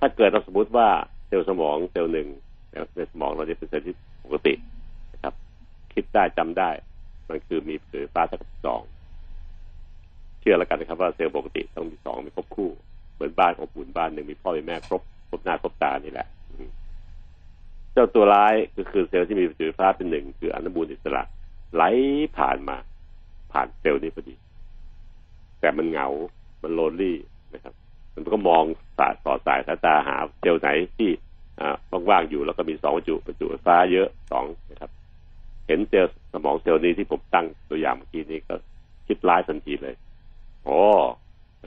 ถ้าเกิดเราสมมติว่าเซลล์สมองเซลล์หนึ่งในสมองเราเนี่ยเป็นเซลล์ที่ปกตินะครับ คิดได้จำได้ มันคือมีไฟฟ้าเท่ากับสองเชื่อแล้วกันนะครับว่าเซลล์ปกติต้องมีสองมีครบคู่ เหมือนบ้านอบอุ่นบ้านหนึ่งมีพ่อมีแม่ครบครบหน้าครบตานี่แหละเจ้าตัวร้ายก็คือเซลล์ที่มีประจุไฟฟ้าเป็นหนึ่งคืออนุมูลอิสระไหลผ่านมา ผ่านเซลล์นี้พอดี แต่มันเหงา มัน lonely นะครับ มันก็มองสายต่อสายสายตาหาเซลล์ไหนที่ว่างๆอยู่แล้วก็มีสองประจุประจุไฟฟ้าเยอะสองนะครับ เห็นเซลล์สมองเซลล์นี้ที่ผมตั้งตัวอย่างเมื่อกี้นี้ก็คิดร้ายทันทีเลยโอ้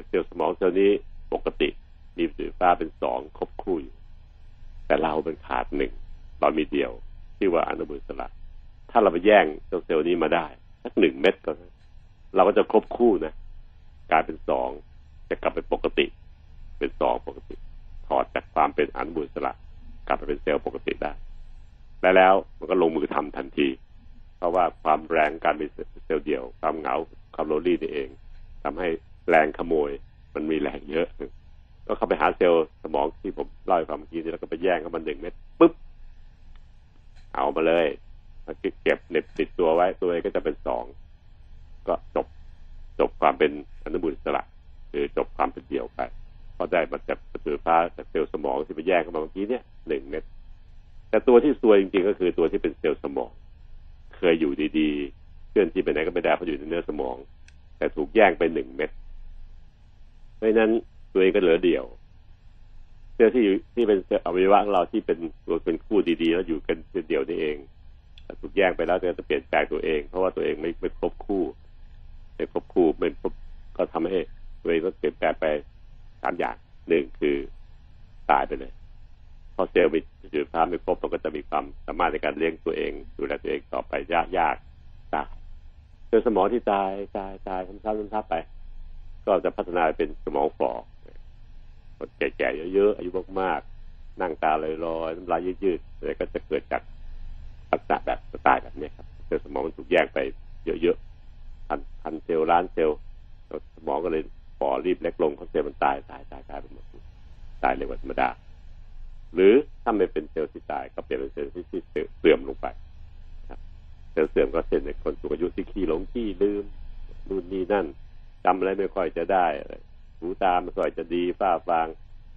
เซลล์สมองเซลล์นี้ ปกติ มีประจุไฟฟ้าเป็นสองครบคู่อยู่ แต่เราเป็นขาดหนึ่งเรามีเดียวที่ว่าอนุมูลอิสระ ถ้าเราไปแย่งเซลล์นี้มาได้สักหนึ่งเม็ดก็เราก็จะครบคู่นะกลายเป็นสองจะกลับไปปกติ เป็นสองปกติ ถอดจากความเป็นอนุมูลอิสระกลับไปเป็นเซลล์ปกติได้และแล้วมันก็ลงมือทำทันที เพราะว่าความแรงการเป็นเซลล์เดียว ความเหงาความโลลี่นี่เองทำให้แรงขโมย มันมีแรงเยอะ ก็เข้าไปหาเซลล์สมองที่ผมเล่าให้ฟังเมื่อกี้นี้แล้วก็ไปแย่งเข้ามันหนึ่งเม็ดปุ๊บ เอามาเลยมาเก็บเน็บติดตัวไว้ตัวเองก็จะเป็นสองก็จบจบความเป็นอนุมูลอิสระคือจบความเป็นเดี่ยวไปเพราะได้มาจากประจุไฟฟ้าจากเซลล์สมองที่ไปแย่งเข้ามาเมื่อกี้เนี่ยหนึ่งเม็ดแต่ตัวที่ซวยจริงๆก็คือตัวที่เป็นเซลล์สมอง เคยอยู่ดีๆเคลื่อนที่ไปไหนก็ไม่ได้เพราะอยู่ในเนื้อสมอง แต่ถูกแย่งไปหนึ่งเม็ด เพราะนั้นตัวเองก็เหลือเดี่ยวเซลล์ที่ที่เป็นอวัยวะของเราที่เป็นตัวเป็นคู่ดีๆแล้วอยู่กันเป็นเดี่ยวนี่เองถูกแย่งไปแล้วจะเปลี่ยนแปลงตัวเอง เพราะว่าตัวเองไม่ไม่ครบคู่ไม่ครบคู่ไม่ครบก็ทำให้ตัวเองก็เปลี่ยนแปลงไปสามอย่างหนึ่งคือตายไปเลยพอเซลล์มีจุดฟ้าไม่ครบมันก็จะมีความสามารถในการเลี้ยงตัวเอง ดูแลตัวเองต่อไปยากยากตายเซลล์สมองที่ตายตายตายซ้ำๆซ้ำๆไป ก็จะพัฒนาเป็นสมองฝ่อคนแก่ๆเยอะๆอายุมากๆนั่งตาลอยๆน้ำลายยืดๆอะไรก็จะเกิดจากลักษณะแบบสไตล์แบบนี้ครับเซลล์สมองมันถูกแย่งไปเยอะๆพันพันเซลล์ล้านเซลล์สมองก็เลยฝ่อรีบเล็กลงเพราะเซลล์มันตายตายตายตายไปหมดตายเร็วกว่าธรรมดา หรือถ้าไม่เป็นเซลล์ที่ตายก็เปลี่ยนเป็นเซลล์ที่เสื่อมลงไปเซลล์เสื่อมก็เช่นในคนสูงอายุที่ขี้หลงขี้ลืมนู่นนี่นั่น จำอะไรไม่ค่อยจะได้หูตาไม่ค่อยจะดีฝ้าฟาง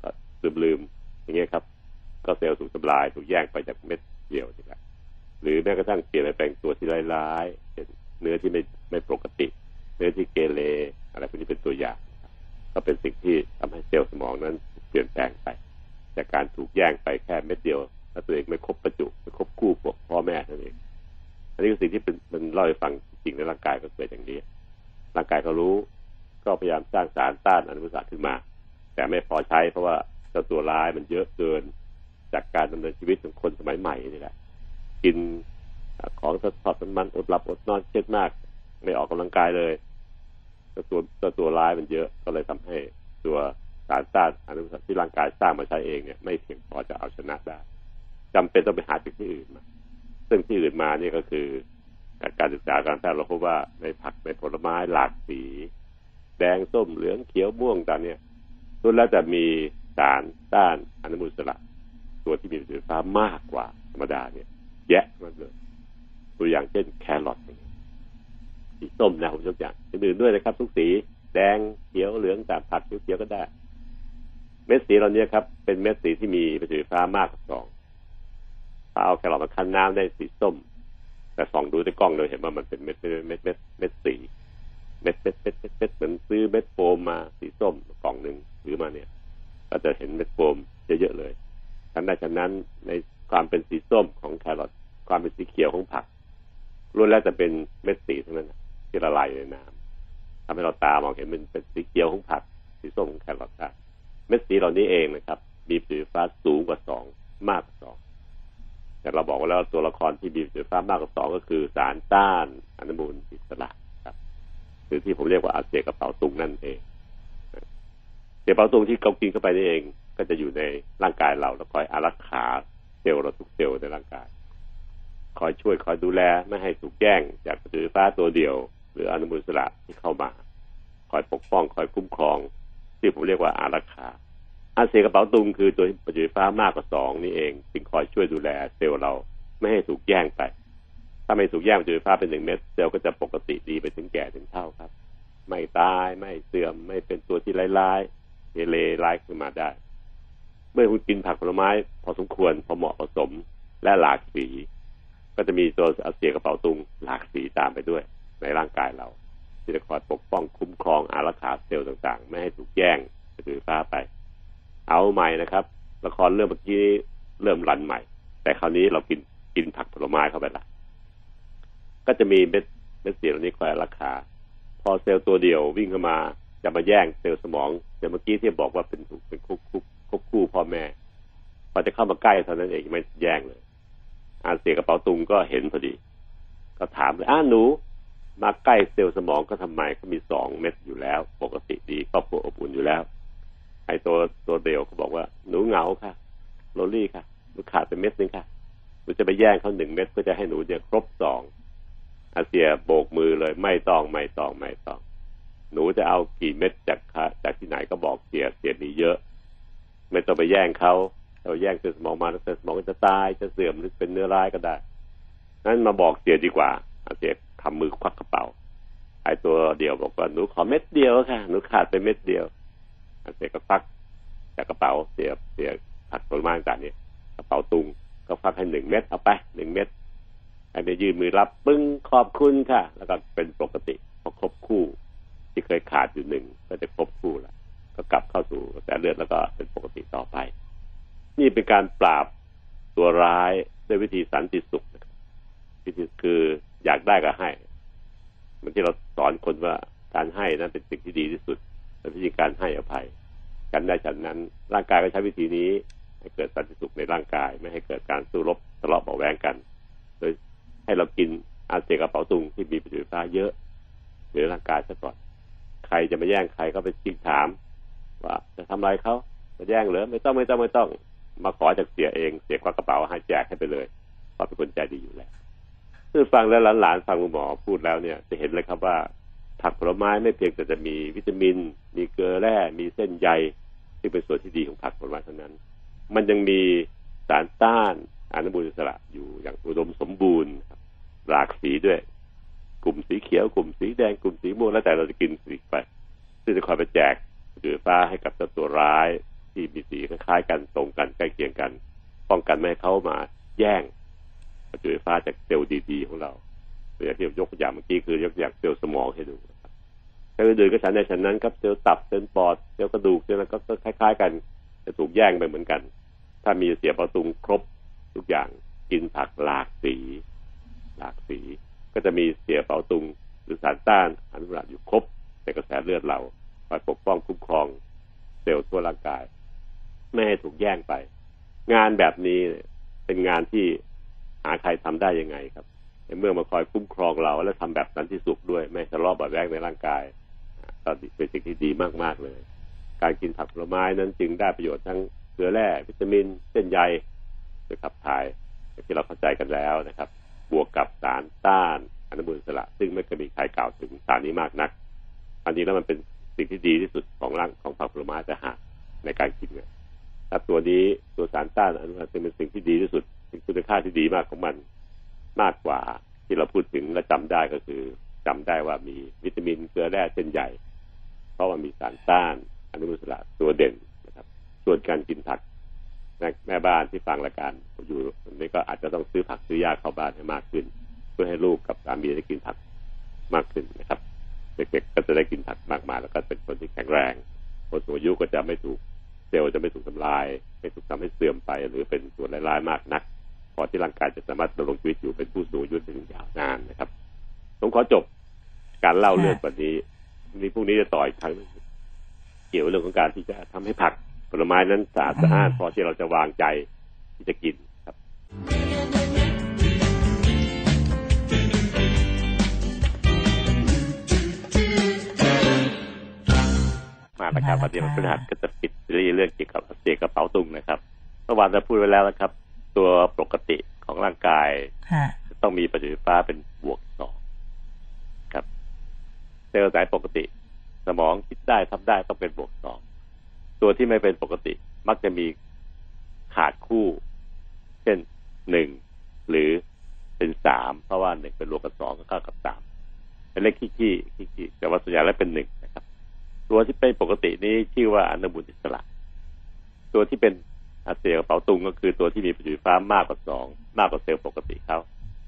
ก็ลืมลืมอย่างเงี้ยครับ ก็เซลล์ถูกทำลายถูกแยกไปจากเม็ดเดียวนี่แหละหรือแม้กระทั่งเปลี่ยนไปแปลงตัวที่ร้ายๆเป็นเนื้อที่ไม่ไม่ปกติ เนื้อที่เกเรอะไรพวกนี้เป็นตัวอย่างก็เป็นสิ่งที่ทำให้เซลล์สมองนั้นเปลี่ยนแปลงไป จากการถูกแย่งไปแค่เม็ดเดียวแล้วตัวเองไม่ครบประจุไม่ครบคู่พวกพ่อแม่นั่นเอง อันนี้คือสิ่งที่เป็นมันเล่าให้ฟังจริงในร่างกายก็เกิดอย่างนี้ ร่างกายก็รู้ ก็พยายามสร้างสารต้านอนุมูลอิสระขึ้นมา แต่ไม่พอใช้เพราะว่าเจ้าตัวร้ายมันเยอะเกินจากการดำเนินชีวิตของคนสมัยใหม่นี่แหละ กินของทอดมันอดหลับอดนอนเครียดมาก ไม่ออกกำลังกายเลยเจ้าตัวเจ้าตัวร้ายมันเยอะก็เลยทำให้ตัวสารต้านอนุมูลอิสระที่ร่างกายสร้างมาใช้เองเนี่ย ไม่เพียงพอจะเอาชนะได้จำเป็นต้องไปหาจากที่อื่นมา ซึ่งที่อื่นมานี่ก็คือ การศึกษาการแพทย์เราพบว่าในผักในผลไม้หลากสี แดงส้มเหลืองเขียวม่วงต่างเนี่ยล้วนแล้วจะมีสารต้านอนุมูลอิสระตัวที่มีประสิทธิภาพมากกว่าธรรมดาเนี่ย แยะมันเลยตัวอย่างเช่นแครอทสีส้มนะผมยกอย่างอื่นด้วยนะครับ ทุกสีแดงเขียวเหลืองต่างผักเขียวๆก็ได้ เม็ดสีเหล่านี้ครับ เป็นเม็ดสีที่มีประสิทธิภาพมากกว่าสองถ้าเอาแครอทมาคั้นน้ำได้สีส้ม แต่ส่องดูในกล้องเราเห็นว่ามันเป็นเม็ดเม็ดเม็ดเม็ดสีเม็ดเม็ดเม็ดเม็ดเม็ดเหมือนซื้อเม็ดโฟมมาสีส้มกล่องหนึ่งหรือมาเนี่ย ก็จะเห็นเม็ดโฟมเยอะๆเลยฉะนั้นฉะนั้นในความเป็นสีส้มของแครอทความเป็นสีเขียวของผักล้วนแล้วจะเป็นเม็ดสีทั้งนั้นที่ละลายในน้ำทำให้เราตามองเห็นเป็นเป็นสีเขียวของผัก สีส้มของแครอทได้เม็ดสีเหล่านี้เองนะครับ มีสิทธิภาสูงกว่าสองมากกว่าสอง แต่เราบอกว่าแล้วตัวละครที่มีประสิทธิภาพมากกว่าสองก็คือสารต้านอนุมูลอิสระครับหรือที่ผมเรียกว่าอาเซียกระเป๋าตุงนั่นเองเกระเป๋าตุงที่เขากินเข้าไปนี่เอง ก็จะอยู่ในร่างกายเราแล้วคอยอารักขาเซลล์เราทุกเซลล์ในร่างกาย คอยช่วยคอยดูแลไม่ให้ถูกแย่งจากประสิทธิภาตัวเดียว หรืออนุมูลอิสระที่เข้ามา คอยปกป้องคอยคุ้มครอง ที่ผมเรียกว่าอารักขา อาเซียกระเป๋าตุงคือตัวประจุไฟฟ้ามากกว่าสองนี่เองจึงคอยช่วยดูแลเซลล์เราไม่ให้ถูกแย่งไป ถ้าไม่ถูกแย่งประจุไฟฟ้าเป็นหนึ่งเม็ดเซลล์ก็จะปกติดีไปถึงแก่ถึงเท่าครับ ไม่ตายไม่เสื่อมไม่เป็นตัวที่ร้ายๆเกเรร้ายขึ้นมาได้ เมื่อคุณกินผักผลไม้ พอสมควรพอเหมาะผสมและหลากสี ก็จะมีตัวอาเซียกระเป๋าตุงหลากสีตามไปด้วย ในร่างกายเราที่จะคอยปกป้องคุ้มครองอารักขาเซลล์ต่างๆ ไม่ให้ถูกแย่งประจุไฟฟ้าไป เอาใหม่นะครับละครเรื่องเมื่อกี้เริ่ม run ใหม่ แต่คราวนี้เรากินกินผักผลไม้เข้าไปละก็จะมีเม็ดเม็ดสีเหล่านี้คอยอารักขา พอเซลล์ตัวเดียววิ่งเข้ามาจะมาแย่งเซลล์สมองเดี๋ยวเมื่อกี้ที่บอกว่าเป็นถูกเป็นคุกคุกคุกคู่พ่อแม่พอจะเข้ามาใกล้เท่านั้นเองไม่แย่งเลย อาเสียกระเป๋าตุงก็เห็นพอดี ก็ถามเลยอ้าหนู มาใกล้เซลล์สมองก็ทำไมก็มีสองเม็ดอยู่แล้ว ปกติดีครอบครัวอบอุ่นอยู่แล้ว ไอ้ตัวตัวเดียวก็บอกว่า หนูเหงาค่ะ โรลี่ค่ะหนูขาดไปเม็ดนึงค่ะหนูจะไปแย่งเขาหนึ่งเม็ดเพื่อจะให้หนูเนี่ยครบสองอาเซียโบกมือเลย ไม่ต้องไม่ต้องไม่ต้อง หนูจะเอากี่เม็ดจากจากที่ไหนก็บอกเสียเสียมีเยอะ ไม่ต้องไปแย่งเขาเราแย่งเซลล์สมองมาแล้วเซลล์สมองจะตายจะเสื่อมหรือเป็นเนื้อร้ายก็ได้นั้นมาบอกเสียดีกว่าอาเสียทำมือควักกระเป๋าไอ้ตัวเดียวบอกว่าหนูขอเม็ดเดียวค่ะ หนูขาดไปเม็ดเดียว เสียก็ฟักจากกระเป๋าเสียเสียผักผลไม้ต่างๆนี่ยกระเป๋าตุงก็ฟักให้หนึ่งเม็ดเอาไปหนึ่งเม็ดไอ้เนียยืนมือรับปึ้งขอบคุณค่ะ แล้วก็เป็นปกติพอครบคู่ ที่เคยขาดอยู่หนึ่งก็จะครบคู่ล้วก็กลับเข้าสู่กระแสเลือดแล้วก็เป็นปกติต่อไป นี่เป็นการปราบตัวร้ายด้วยวิธีสันติสุขนะครับวิธีคืออยากได้ก็ให้เหมือนที่เราสอนคนว่าการให้นั้นเป็นสิ่งที่ดีที่สุด เป็นวิธีการให้อภัย กันได้ฉันนั้น ร่างกายก็ใช้วิธีนี้ ให้เกิดสันติสุขในร่างกาย ไม่ให้เกิดการสู้รบทะเลาะเบาแวงกัน โดยให้เรากินอาเซียกระเป๋าตุงที่มีประสิทธิภาเยอะในร่างกายซะก่อน ใครจะมาแย่งใครก็ไปจิงถาม ว่าจะทำอะไรเขาจะแย่งเหรือไม่ต้องไม่ต้องไม่ต้อง มาขอจากเสียเองเสียควักกระเป๋าให้แจกให้ไปเลยเพราะเป็นคนใจดีอยู่แล้วซึ่งฟังแล้วหลานๆฟังคุณหมอพูดแล้วเนี่ย จะเห็นเลยครับว่า ผักผลไม้ไม่เพียงแต่จะมีวิตามิน มีเกลือแร่ มีเส้นใยที่เป็นส่วนที่ดีของผักผลไม้เท่านั้น มันยังมีสารต้านอนุมูลอิสระอยู่อย่างอุดมสมบูรณ์หลากสีด้วย กลุ่มสีเขียว กลุ่มสีแดง กลุ่มสีม่วงแล้วแต่เราจะกินสีไป ซึ่งจะคอยไปแจกประจุไฟฟ้าให้กับเจ้าตัวร้ายที่มีสีคล้ายกันตรงกันใกล้เคียงกัน ป้องกันไม่ให้เขามาแย่งประจุไฟฟ้าจากเซลล์ดีๆของเรา อย่างที่ยกตัวอย่างเมื่อกี้คือยกตัวอย่างเซลล์สมองให้ดูนะครับเซลล์อื่นก็ฉันใดฉันนั้นครับเซลล์ตับเซลล์ปอดเซลล์กระดูกเซลล์นั้นก็คล้าย ๆ กันจะถูกแย่งไปเหมือนกัน ถ้ามีเสียประตุงครบทุกอย่างกินผักหลากสี หลากสี ก็จะมีเสียเป๋าตุงหรือสารต้านอนุมูลอยู่ครบในกระแสเลือดเราคอยปกป้องคุ้มครองเซลล์ทั่วร่างกาย ไม่ให้ถูกแย่งไป งานแบบนี้เป็นงานที่หาใครทำได้ยังไงครับ ในเมื่อมาคอยคุ้มครองเรา และทำแบบสันติสุขด้วย ไม่ทะเลาะบาแวงในร่างกายก็เป็นสิ่งที่ดีมากๆเลย การกินผักผลไม้นั้นจึงได้ประโยชน์ทั้งเกลือแร่วิตามินเส้นใยเพื่อขับถ่ายที่เราเข้าใจกันแล้วนะครับ บวกกับสารต้านอนุมูลอิสระ ซึ่งไม่เคยมีใครกล่าวถึงสารนี้มากนัก อันนี้แล้วมันเป็นสิ่งที่ดีที่สุดของร่างของผักผลไม้แต่หากในการกินเนี่ยถ้าตัวนี้ตัวสารต้านอนุมูลอิสระเป็นสิ่งที่ดีที่สุดเป็นคุณค่าที่ดีมากของมัน มากกว่าที่เราพูดถึงและจำได้ก็คือจำได้ว่ามีวิตามินเกลือแร่เส้นใหญ่ เพราะว่ามีสารต้านอนุมูลอิสระตัวเด่นนะครับ ส่วนการกินผักแม่บ้านที่ฟังรายการอยู่นี่ก็อาจจะต้องซื้อผักซื้อยาเข้าบ้านให้มากขึ้น เพื่อให้ลูกกับสามีได้กินผักมากขึ้นนะครับ เด็กๆก็จะได้กินผักมากมายแล้วก็เป็นคนที่แข็งแรงคนสูงอายุก็จะไม่ถูกเซลล์จะไม่ถูกทำลาย ไม่ถูกทำให้เสื่อมไป หรือเป็นส่วนร้ายๆมากนัก พอที่ร่างกายจะสามารถดำรงชีวิตอยู่เป็นผู้สูงอายุเป็นยาวนานนะครับผมขอจบการเล่าเรื่องวันนี้นี้พรุ่งนี้จะต่ออีกครั้งเกี่ยวเรื่องของการที่จะทำให้ผักผลไม้นั้นสะอาดสะอาดพอที่เราจะวางใจที่จะกินครับมาแล้วครับวันนี้มันพฤหัสก็จะปิดซีรีส์เรื่องเกี่ยวกับเสียกระเป๋าตุงนะครับเมื่อวานเราพูดไว้แล้วนะครับ ตัวปกติของร่างกายจะต้องมีประจุไฟฟ้าเป็นบวกสองครับเซลล์สายปกติ สมองคิดได้ทำได้ต้องเป็นบวกสองตัวที่ไม่เป็นปกติ มักจะมีขาดคู่ เช่นหนึ่งหรือเป็นสามเพราะว่าหนึ่งเป็นรวมกับสองก็เข้ากับสามเป็นเลขขี้ขี้ขี้แต่ว่าส่วนใหญ่แล้วเป็นหนึ่งนะครับ ตัวที่เป็นปกตินี้ชื่อว่าอนุมูลอิสระ ตัวที่เป็นอา เซียกระเป๋าตุงก็คือตัวที่มีประจุไฟฟ้ามากกว่าสองมากกว่าเซลล์ปกติเขา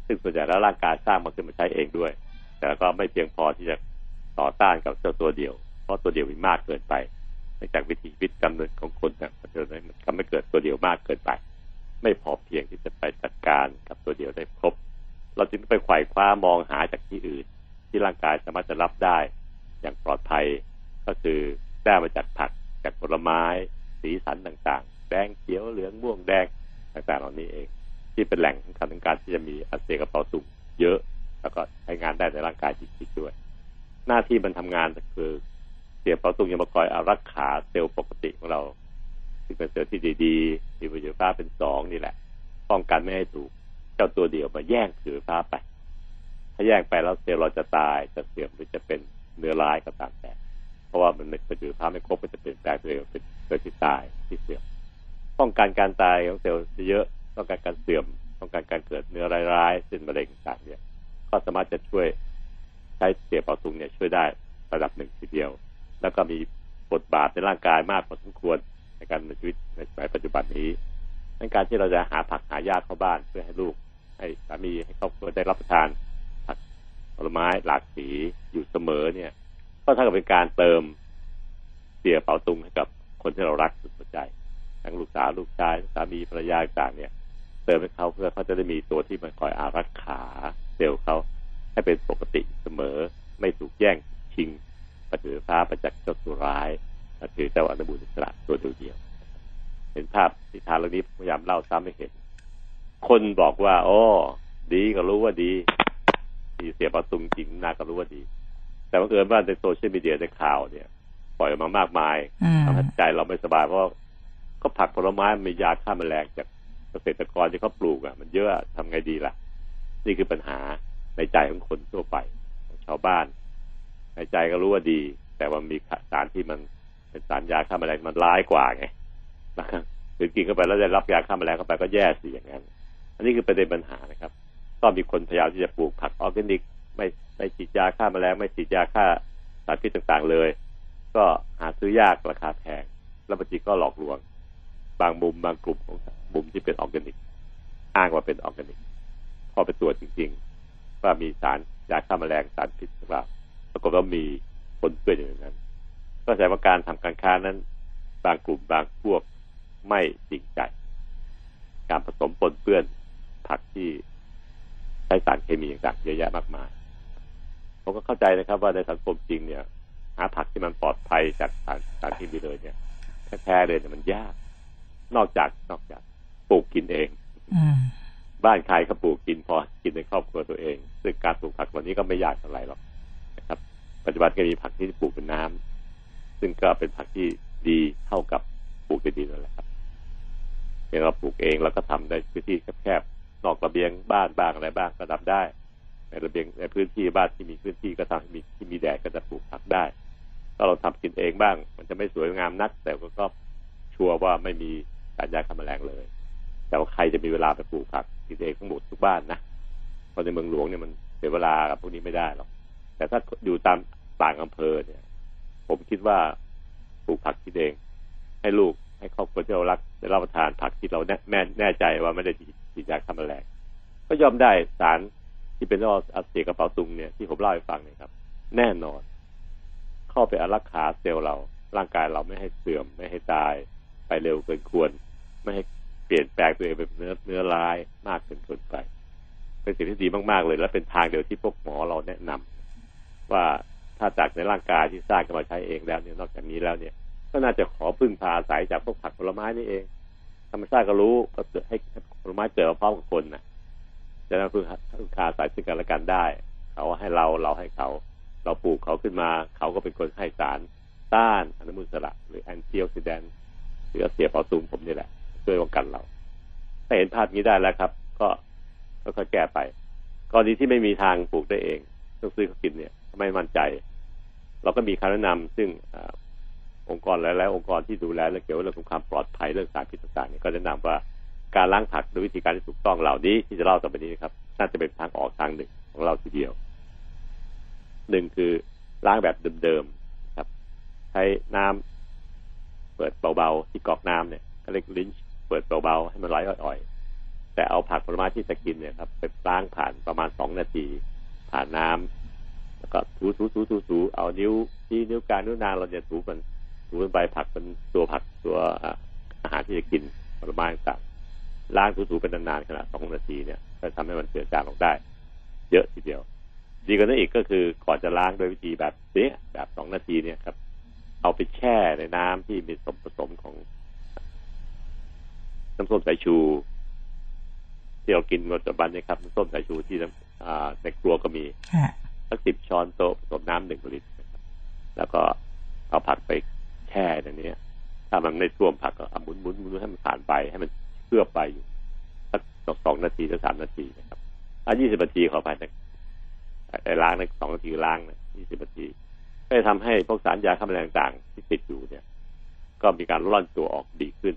ซึ่งส่วนใหญ่แล้วร่างกายสร้างมาขึ้นมาใช้เองด้วย แต่ก็ไม่เพียงพอที่จะต่อต้านกับเจ้าตัวเดียว เพราะตัวเดียวมีมากเกินไปจากวิธีวิตกำเนิดของคนเนี่ยมันทำให้เกิดตัวเดียวมากเกินไป ไม่พอเพียงที่จะไปจัดการกับตัวเดียวได้ครบ เราจึงไปไขว่คว้ามองหาจากที่อื่น ที่ร่างกายสามารถจะรับได้ อย่างปลอดภัยก็คือได้มาจากผักจากผลไม้ สีสันต่าง แดงเขียวเหลืองม่วงแดงต่างๆเหล่านี้เอง ที่เป็นแหล่งสำคัญในการที่จะมีอักเสบกระเปาตุ่มเยอะ แล้วก็ใช้งานได้ในร่างกายจริงๆด้วย หน้าที่มันทำงานคือเสียเปาตุ่มยังมาคอยอารักขาเซลล์ปกติของเราที่เป็นเซลล์ที่ดีๆที่ประโยชน์ฟ้าเป็นสองนี่แหละ ป้องกันไม่ให้ถูกเจ้าตัวเดียวมาแย่งถือฟ้าไป ถ้าแย่งไปแล้วเซลล์เราจะตายจะเสื่อมหรือจะเป็นเนื้อร้ายก็ตามแต่ เพราะว่ามันเป็นถือฟ้าไม่ครบก็จะเปลี่ยนแปลงตัวเองเป็นเกิดที่ตายที่เสื่อม ป้องกันการตายของเซลล์เยอะต้องการการเสื่อมต้องการการเกิดเนื้อร้ายๆเช่นมะเร็งต่างเนี่ย ก็สามารถจะช่วยใช้เสียเป่าตุงเนี่ยช่วยได้ระดับหนึ่งทีเดียว แล้วก็มีบทบาทในร่างกายมากพอสมควรในการในชีวิตในสมัยปัจจุบันนี้ในการที่เราจะหาผักหายาเข้าบ้านเพื่อให้ลูก ให้สามีให้ครอบครัวได้รับประทานผักผลไม้หลากสีอยู่เสมอเนี่ย ก็เท่ากับเป็นการเติมเสียเป๋าตุงให้กับคนที่เรารักสุดหัวใจ ทั้งลูกสาวลูกชายสามีภรรยาต่างเนี่ยเติมให้เขาเพื่อเขาจะได้มีตัวที่มันคอยอารักขาเซลล์เขาให้เป็นปกติเสมอ ไม่ถูกแย่งชิงประถือฟ้าประจักษ์เจ้าตัวร้ายประถือเจ้าอนุบุญอิสระตัวเดียวๆเห็นภาพสิทานเรื่องนี้พยายามเล่าซ้ำให้เห็น คนบอกว่าโอ้ดีก็รู้ว่าดีที่เสียประตุงจริงนาก็รู้ว่าดี แต่บังเอิญว่าในโซเชียลมีเดียในข่าวเนี่ย ปล่อยออกมามากมายอืมทำให้ใจเราไม่สบายเพราะ ก็ผักผลไม้มียาฆ่าแมลงจากเกษตรกรที่เขาปลูกอะ มันเยอะทำไงดีล่ะ นี่คือปัญหาในใจของคนทั่วไปของชาวบ้าน ในใจก็รู้ว่าดี แต่ว่ามีสารที่มันเป็นสารยาฆ่าแมลงมันร้ายกว่าไงนะครับหรือกินเข้าไปแล้วได้รับยาฆ่าแมลงเข้าไปก็แย่สิอย่างนั้น อันนี้คือประเด็นปัญหานะครับก็มีคนพยายามที่จะปลูกผักออร์แกนิก ไม่ไม่ฉีดยาฆ่าแมลงไม่ฉีดยาฆ่าสารพิษต่างๆเลย ก็หาซื้อยากราคาแพงแล้วบางทีก็หลอกลวง บางมุมบางกลุ่มของมุมที่เป็นออร์แกนิก อ้างว่าเป็นออร์แกนิก พอไปตรวจจริง ๆ ว่ามีสารยาฆ่าแมลงสารพิษหรือเปล่าปรากฏว่ามีปนเปื้อนอย่างนั้น ก็แสดงว่าการทำการค้านั้น บางกลุ่มบางพวกไม่จริงใจ การผสมปนเปื้อนผักที่ใช้สารเคมีต่างๆเยอะแยะมากมายผมก็เข้าใจนะครับว่าในสังคมจริงเนี่ยหาผักที่มันปลอดภัยจากสารสารเคมีเลยเนี่ยแท้ๆเลยเนี่ยมันยาก นอกจากนอกจากปลูกกินเองอืมบ้านใครก็ปลูกกินพอกินในครอบครัวตัวเอง ซึ่งการปลูกผักวันนี้ก็ไม่ยากเท่าไหร่หรอกนะครับ ปัจจุบันก็มีผักที่ปลูกเป็นน้ำซึ่งก็เป็นผักที่ดีเท่ากับปลูกในดินนั่นแหละครับเพียงเราปลูกเองแล้วก็ทำในพื้นที่แคบๆนอกระเบียงบ้านบ้างอะไรบ้างก็ทำได้ ในระเบียงในพื้นที่บ้านที่มีพื้นที่ก็ทำให้มีที่มีแดดก็จะปลูกผักได้ถ้าเราทำกินเองบ้าง มันจะไม่สวยงามนัก แต่ก็ก็ชัวร์ว่าไม่มี สารยาฆ่าแมลงเลย แต่ว่าใครจะมีเวลาไปปลูกผักกินเองทั้งหมดทุกบ้านนะเพราะในเมืองหลวงเนี่ยมันเสียเวลากับพวกนี้ไม่ได้หรอกแต่ถ้าอยู่ตามต่างอำเภอเนี่ย ผมคิดว่าปลูกผักกินเอง ให้ลูกให้ครอบครัวที่เรารักได้รับประทานผักที่เราแน่แม่แน่ใจว่าไม่ได้ฉีดยาฆ่าแมลงก็ยอมได้สารที่เป็นโรคอักเสบกระเป๋าตุงเนี่ยที่ผมเล่าให้ฟังเนี่ยครับ แน่นอน เข้าไปอารักขาเซลล์เราร่างกายเราไม่ให้เสื่อมไม่ให้ตายไปเร็วเกินควร ไม่ให้เปลี่ยนแปลงตัวเองเป็นเนื้อเนื้อร้ายมากเกินเกินไป เป็นสิ่งที่ดีมากๆเลย และเป็นทางเดียวที่พวกหมอเราแนะนำว่าถ้าจากในร่างกายที่สร้างกันมาใช้เองแล้วเนี่ยนอกจากนี้แล้วเนี่ย ก็น่าจะขอพึ่งพาอาศัยจากพวกผักผลไม้นี่เองธรรมชาติก็รู้ก็เกิดให้ผลไม้เกิดมาพร้อมกับคนนะจะได้พึ่งพึ่งพาอาศัยซึ่งกันและกันได้ เขาให้เราเราให้เขา เราปลูกเขาขึ้นมา เขาก็เป็นคนให้สารต้านอนุมูลอิสระหรือแอนตี้ออกซิแดนต์หรือเสียเผาตุงผมนี่แหละ ช่วยป้องกันเรา ถ้าเห็นภาพนี้ได้แล้วครับ ก็ค่อยแก้ไปกรณีที่ไม่มีทางปลูกได้เองต้องซื้อเขากินเนี่ยไม่มั่นใจ เราก็มีคำแนะนำซึ่งอองค์กรหลายๆองค์กรที่ดูแลเรื่องเกี่ยวกับเรื่องของความปลอดภัยเรื่องสารพิษต่างๆเนี่ยก็แนะนำว่าการล้างผักโดยวิธีการที่ถูกต้องเหล่านี้ที่จะเล่าต่อไปนี้นะครับ น่าจะเป็นทางออกทางหนึ่งของเราทีเดียวหนึ่งคือล้างแบบเดิมๆครับ ใช้น้ำเปิดเบาๆที่กอกน้ำเนี่ยก็เรียกลิ้น เปิดเบาๆให้มันไหลอ่อยๆ แต่เอาผักผลไม้ที่จะกินเนี่ยครับไปล้างผ่านประมาณสองนาที ผ่านน้ำแล้วก็ถูถูถูถูถูเอานิ้วที่นิ้วกลางนิ้วนางเราจะถูมันถูมันไปผักเป็นตัวผักตัวอาหารที่จะกินผลไม้ต่างล้างถูๆเป็นนานๆขนาดสองนาทีเนี่ยก็ทำให้มันเจือจางลงได้ เยอะทีเดียว ดีกว่านั้นอีกก็คือก่อนจะล้างโดยวิธีแบบนี้แบบสองนาทีเนี่ยครับ เอาไปแช่ในน้ำที่มีส่วนผสมของ น้ำส้มสายชู ที่เรากินปัจจุบันนี้ครับส้มสายชูที่ในครัวก็มีสักสิบช้อนโต๊ะผสมน้ำหนึ่งลิตรนะครับแล้วก็เอาผักไปแช่ในนี้ถ้ามันไม่ท่วมผักก็หมุนหมุนหมุนให้มันผ่านไปให้มันเคลือบไปอยู่สักสองนาทีหรือสามนาทีนะครับถ้ายี่สิบนาทีขอไปนะไอ้ล้างในสองนาทีล้างนะยี่สิบนาทีก็จะทำให้พวกสารยาฆ่าแมลงต่างที่ติดอยู่เนี่ย ก็มีการร่อนตัวออกดีขึ้น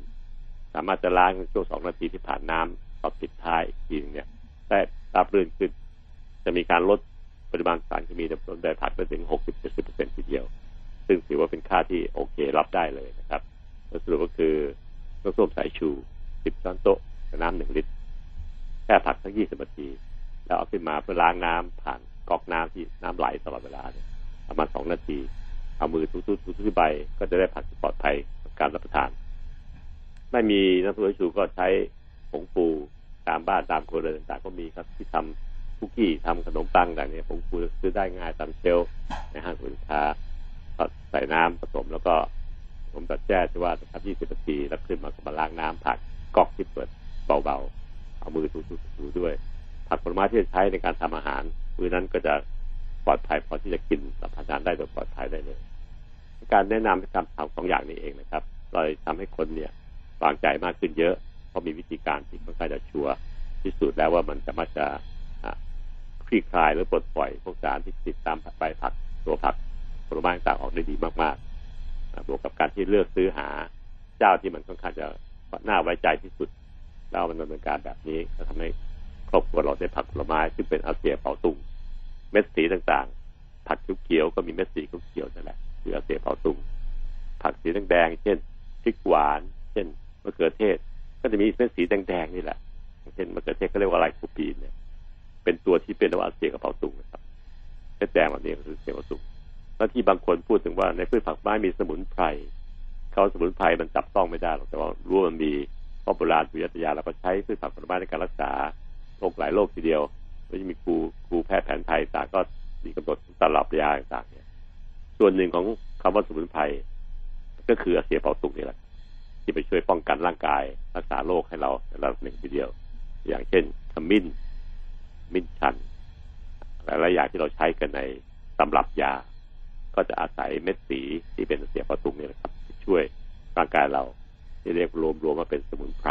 สามารถจะล้างช่วงสองนาทีที่ผ่านน้ำต่อปิดท้ายอีกทีเนี่ยได้ราบรื่นขึ้น จะมีการลดปริมาณสารเคมีในต้นใบผักไปถึงหกสิบเจ็ดสิบเปอร์เซ็นทีเดียว ซึ่งถือว่าเป็นค่าที่โอเครับได้เลยนะครับสรุปก็คือน้ำส้มสายชูสิบช้อนโต๊ะน้ำหนึ่งลิตรแค่ผักสักยี่สิบนาที แล้วเอาขึ้นมาเพื่อล้างน้ำผ่านก๊อกน้ำที่น้ำไหลตลอดเวลาเนี่ยประมาณสองนาที เอามือทุบๆทุบๆใบ ก็จะได้ผักที่ปลอดภัยการรับประทาน ไม่มีน้ำส้มสายชูก็ใช้ผงปูตามบ้านตามครัวเรือนต่างก็มีครับที่ทำคุกกี้ทำขนมปังต่างเนี่ยผงฟูซื้อได้ง่ายตามเชลในห้างสินค้าก็ใส่น้ำผสมแล้วก็ผมตัดแจ้ที่ว่าสักยี่สิบนาทีแล้วขึ้นมาก็มาล้างน้ำผักก๊อกที่เปิดเบาๆ เอามือถูๆด้วย ผักผลไม้ที่จะใช้ในการทำอาหารมือนั้นก็จะปลอดภัยพอที่จะกินรับประทานได้โดยปลอดภัยได้เลย การแนะนำในการทำสองอย่างนี้เองนะครับ เราทำให้คนเนี่ย วางใจมากขึ้นเยอะ เพราะมีวิธีการที่ค่อนข้างจะชัวร์ที่สุดแล้วว่ามันจะมาจะคลี่คลายหรือปลดปล่อยพวกสารที่ติดตามใบผักตัวผักผลไม้ต่างออกได้ดีมากๆบวกกับการที่เลือกซื้อหาเจ้าที่มันค่อนข้างจะน่าไว้ใจที่สุดแล้วมันดำเนินการแบบนี้จะทำให้ครอบครัวเราได้ผักผลไม้ซึ่งเป็นอาเซียเปาตุงเม็ดสีต่างๆ ผักเขียวๆก็มีเม็ดสีเขียวนั่นแหละคืออาเซียเปาตุงผักสีแดงๆเช่นพริกหวาน เช่น มะเขือเทศ ก็จะมีเม็ดสีแดงๆนี่แหละเช่นมะเขือเทศก็เรียกว่าไรคูปีนเนี่ย เป็นตัวที่เป็นอาเซียกับเป๋าตุงนะครับเม็ดแดงแบบนี้คือเซียกระเป๋าตุงแล้วที่บางคนพูดถึงว่าในพืชผักไม้มีสมุนไพรเขาสมุนไพรมันจับต้องไม่ได้หรอกแต่ว่ารู้มันมีเพราะโบราณวิทยาเราก็ใช้พืชผักผลไม้ในการรักษาโรคหลายโรคทีเดียวแล้วจะมีครูครูแพทย์แผนไทยต่างก็มีกำหนดตลับยาต่างเนี่ย ส่วนหนึ่งของคำว่าสมุนไพรก็คืออาเซียเปาตุงนี่แหละ ที่ไปช่วยป้องกันร่างกาย รักษาโรคให้เราในระดับหนึ่งทีเดียว อย่างเช่นขมิ้นมิ้นชันหลายๆอย่างที่เราใช้กันในตำรับยา ก็จะอาศัยเม็ดสีที่เป็นเสียประตุงนี่แหละครับที่ช่วยร่างกายเรา ที่เรียกรวมรวมมาเป็นสมุนไพร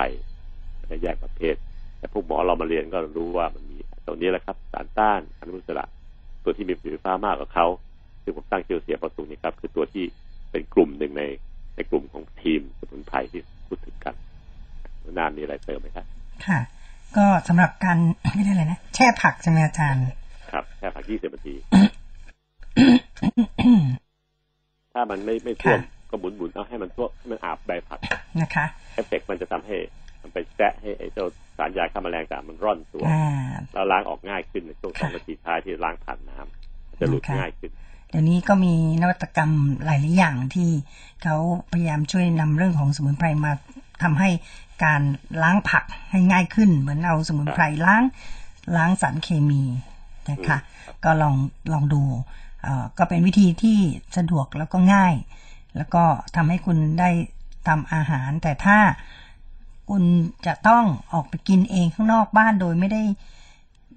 และแยกประเภท แต่พวกหมอเรามาเรียนก็รู้ว่ามันมีตัวนี้แหละครับ สารต้านอนุมูลอิสระ ตัวที่มีประสิทธิภาพมากกว่าเขาซึ่งผมตั้งชื่อเสียประตุงนี่ครับ คือตัวที่เป็นกลุ่มหนึ่งใน ในกลุ่มของทีมสมุนไพรที่พูดถึงกันนานมีอะไรเติมไหมครับ ค่ะ ก็สำหรับการไม่ได้เลยนะ แช่ผักใช่ไหมอาจารย์ ครับ แช่ผักยี่สิบนาที ถ้ามันไม่ไม่ท่วมก็หมุนหมุนเอาให้มันท่วมให้มันอาบใบผักนะคะเอฟเฟกมันจะทำให้ มันไปแซะให้ไอ้เจ้าสารยาฆ่าแมลงต่างมันร่อนตัวอ่าแล้วล้างออกง่ายขึ้นในช่วงสองนาทีท้ายที่ล้างผ่านน้ำจะหลุดง่ายขึ้น เดี๋ยวนี้ก็มีนวัตกรรมหลายๆอย่างที่เขาพยายามช่วยนำเรื่องของสมุนไพรมาทำให้การล้างผักให้ง่ายขึ้น เหมือนเอาสมุนไพรล้างล้างสารเคมีนะคะก็ลองลองดูเอ่อก็เป็นวิธีที่สะดวกแล้วก็ง่าย แล้วก็ทำให้คุณได้ทำอาหาร แต่ถ้าคุณจะต้องออกไปกินเองข้างนอกบ้านโดยไม่ได้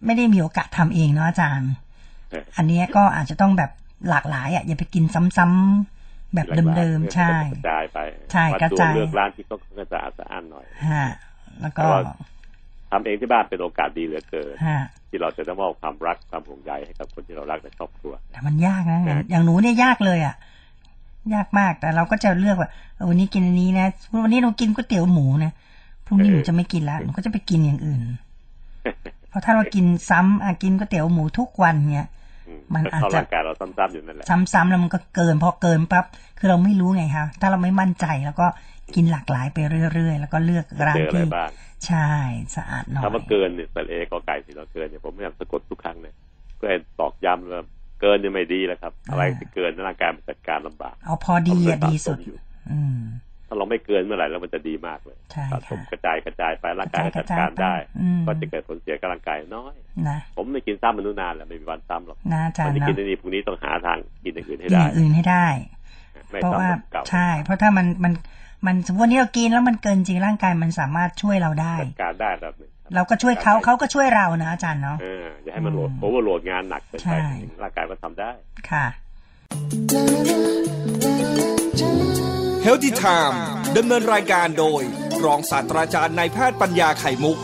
ไม่ได้มีโอกาสทำเองเนาะอาจารย์ อันนี้ก็อาจจะต้องแบบ หลากหลายอะอย่าไปกินซ้ำๆแบบเดิมๆใช่กระจายไปใช่กระจายเลือกร้านที่เขาก็จะอาดสะอ้านหน่อยฮะแล้วก็แต่ว่าทำเองที่บ้านเป็นโอกาสดีเหลือเกินฮะที่เราจะได้มอบความรักความห่วงใยให้กับคนที่เรารักในครอบครัวแต่มันยากนะอย่างอย่างหนูเนี่ยยากเลยอะยากมากแต่เราก็จะเลือกว่าเออวันนี้กินอันนี้นะวันนี้เรากินก๋วยเตี๋ยวหมูนะพรุ่งนี้หนูจะไม่กินละหนูก็จะไปกินอย่างอื่น เพราะถ้าเรากินซ้ำอะกินก๋วยเตี๋ยวหมูทุกวันเนี่ย มันอาจจะร่างกายเราซ้ำๆอยู่นั่นแหละซ้ำๆแล้วมันก็เกินพอเกินปั๊บคือเราไม่รู้ไงคะถ้าเราไม่มั่นใจแล้วก็กินหลากหลายไปเรื่อย ๆ แล้วก็เลือกร้านเจออะไรที่บ้างใช่สะอาดหน่อยคำว่าเกินเนี่ยแต่เอกอไก่ที่เราเกินเนี่ยผมพยายามสะกดทุกครั้งเนี่ยเพื่อให้ตอกย้ำว่าเกินเนี่ยไม่ดีแล้วครับ อะไรที่เกินร่างกายมันจัดการลำบากเอาพอดีอะผมเลยดีสุดสะสมอยู่อืม ถ้าเราไม่เกินเมื่อไหร่แล้วมันจะดีมากเลยใช่สะสมค่ะกระจายกระจายไปร่างกายกก็ระจัดจายการได้ไปอืมก็จะเกิดผลเสียกับร่างกายน้อยนะผมไม่กินซ้ำมนุษย์นานแล้วไม่มีวันซ้ำหรอกนะอาจารวันย์นี้เนาะกินอันนี้พรุ่งนี้ต้องหาทางกินอย่างอื่นให้กินอได้ย่างอื่นให้ได้ไม่เพราะซ้ำว่าแบบเก่าใช่ เพราะถ้ามันมันมันสมมติวันนี้เรากินแล้วมันเกินจริงร่างกายมันสามารถช่วยเราได้จัดการได้ระดับหนึ่งครับเราก็ช่วยเขาเขาก็ช่วยเรานะอาจารย์เนาะเอออย่าให้มันโหลดอืมโอเวอร์โหลดงานหนักเกินใช่ไปร่างกายก็ทำได้ค่ะ Healthy Time ดำเนินรายการโดย รองศาสตราจารย์นายแพทย์ปัญญาไข่มุก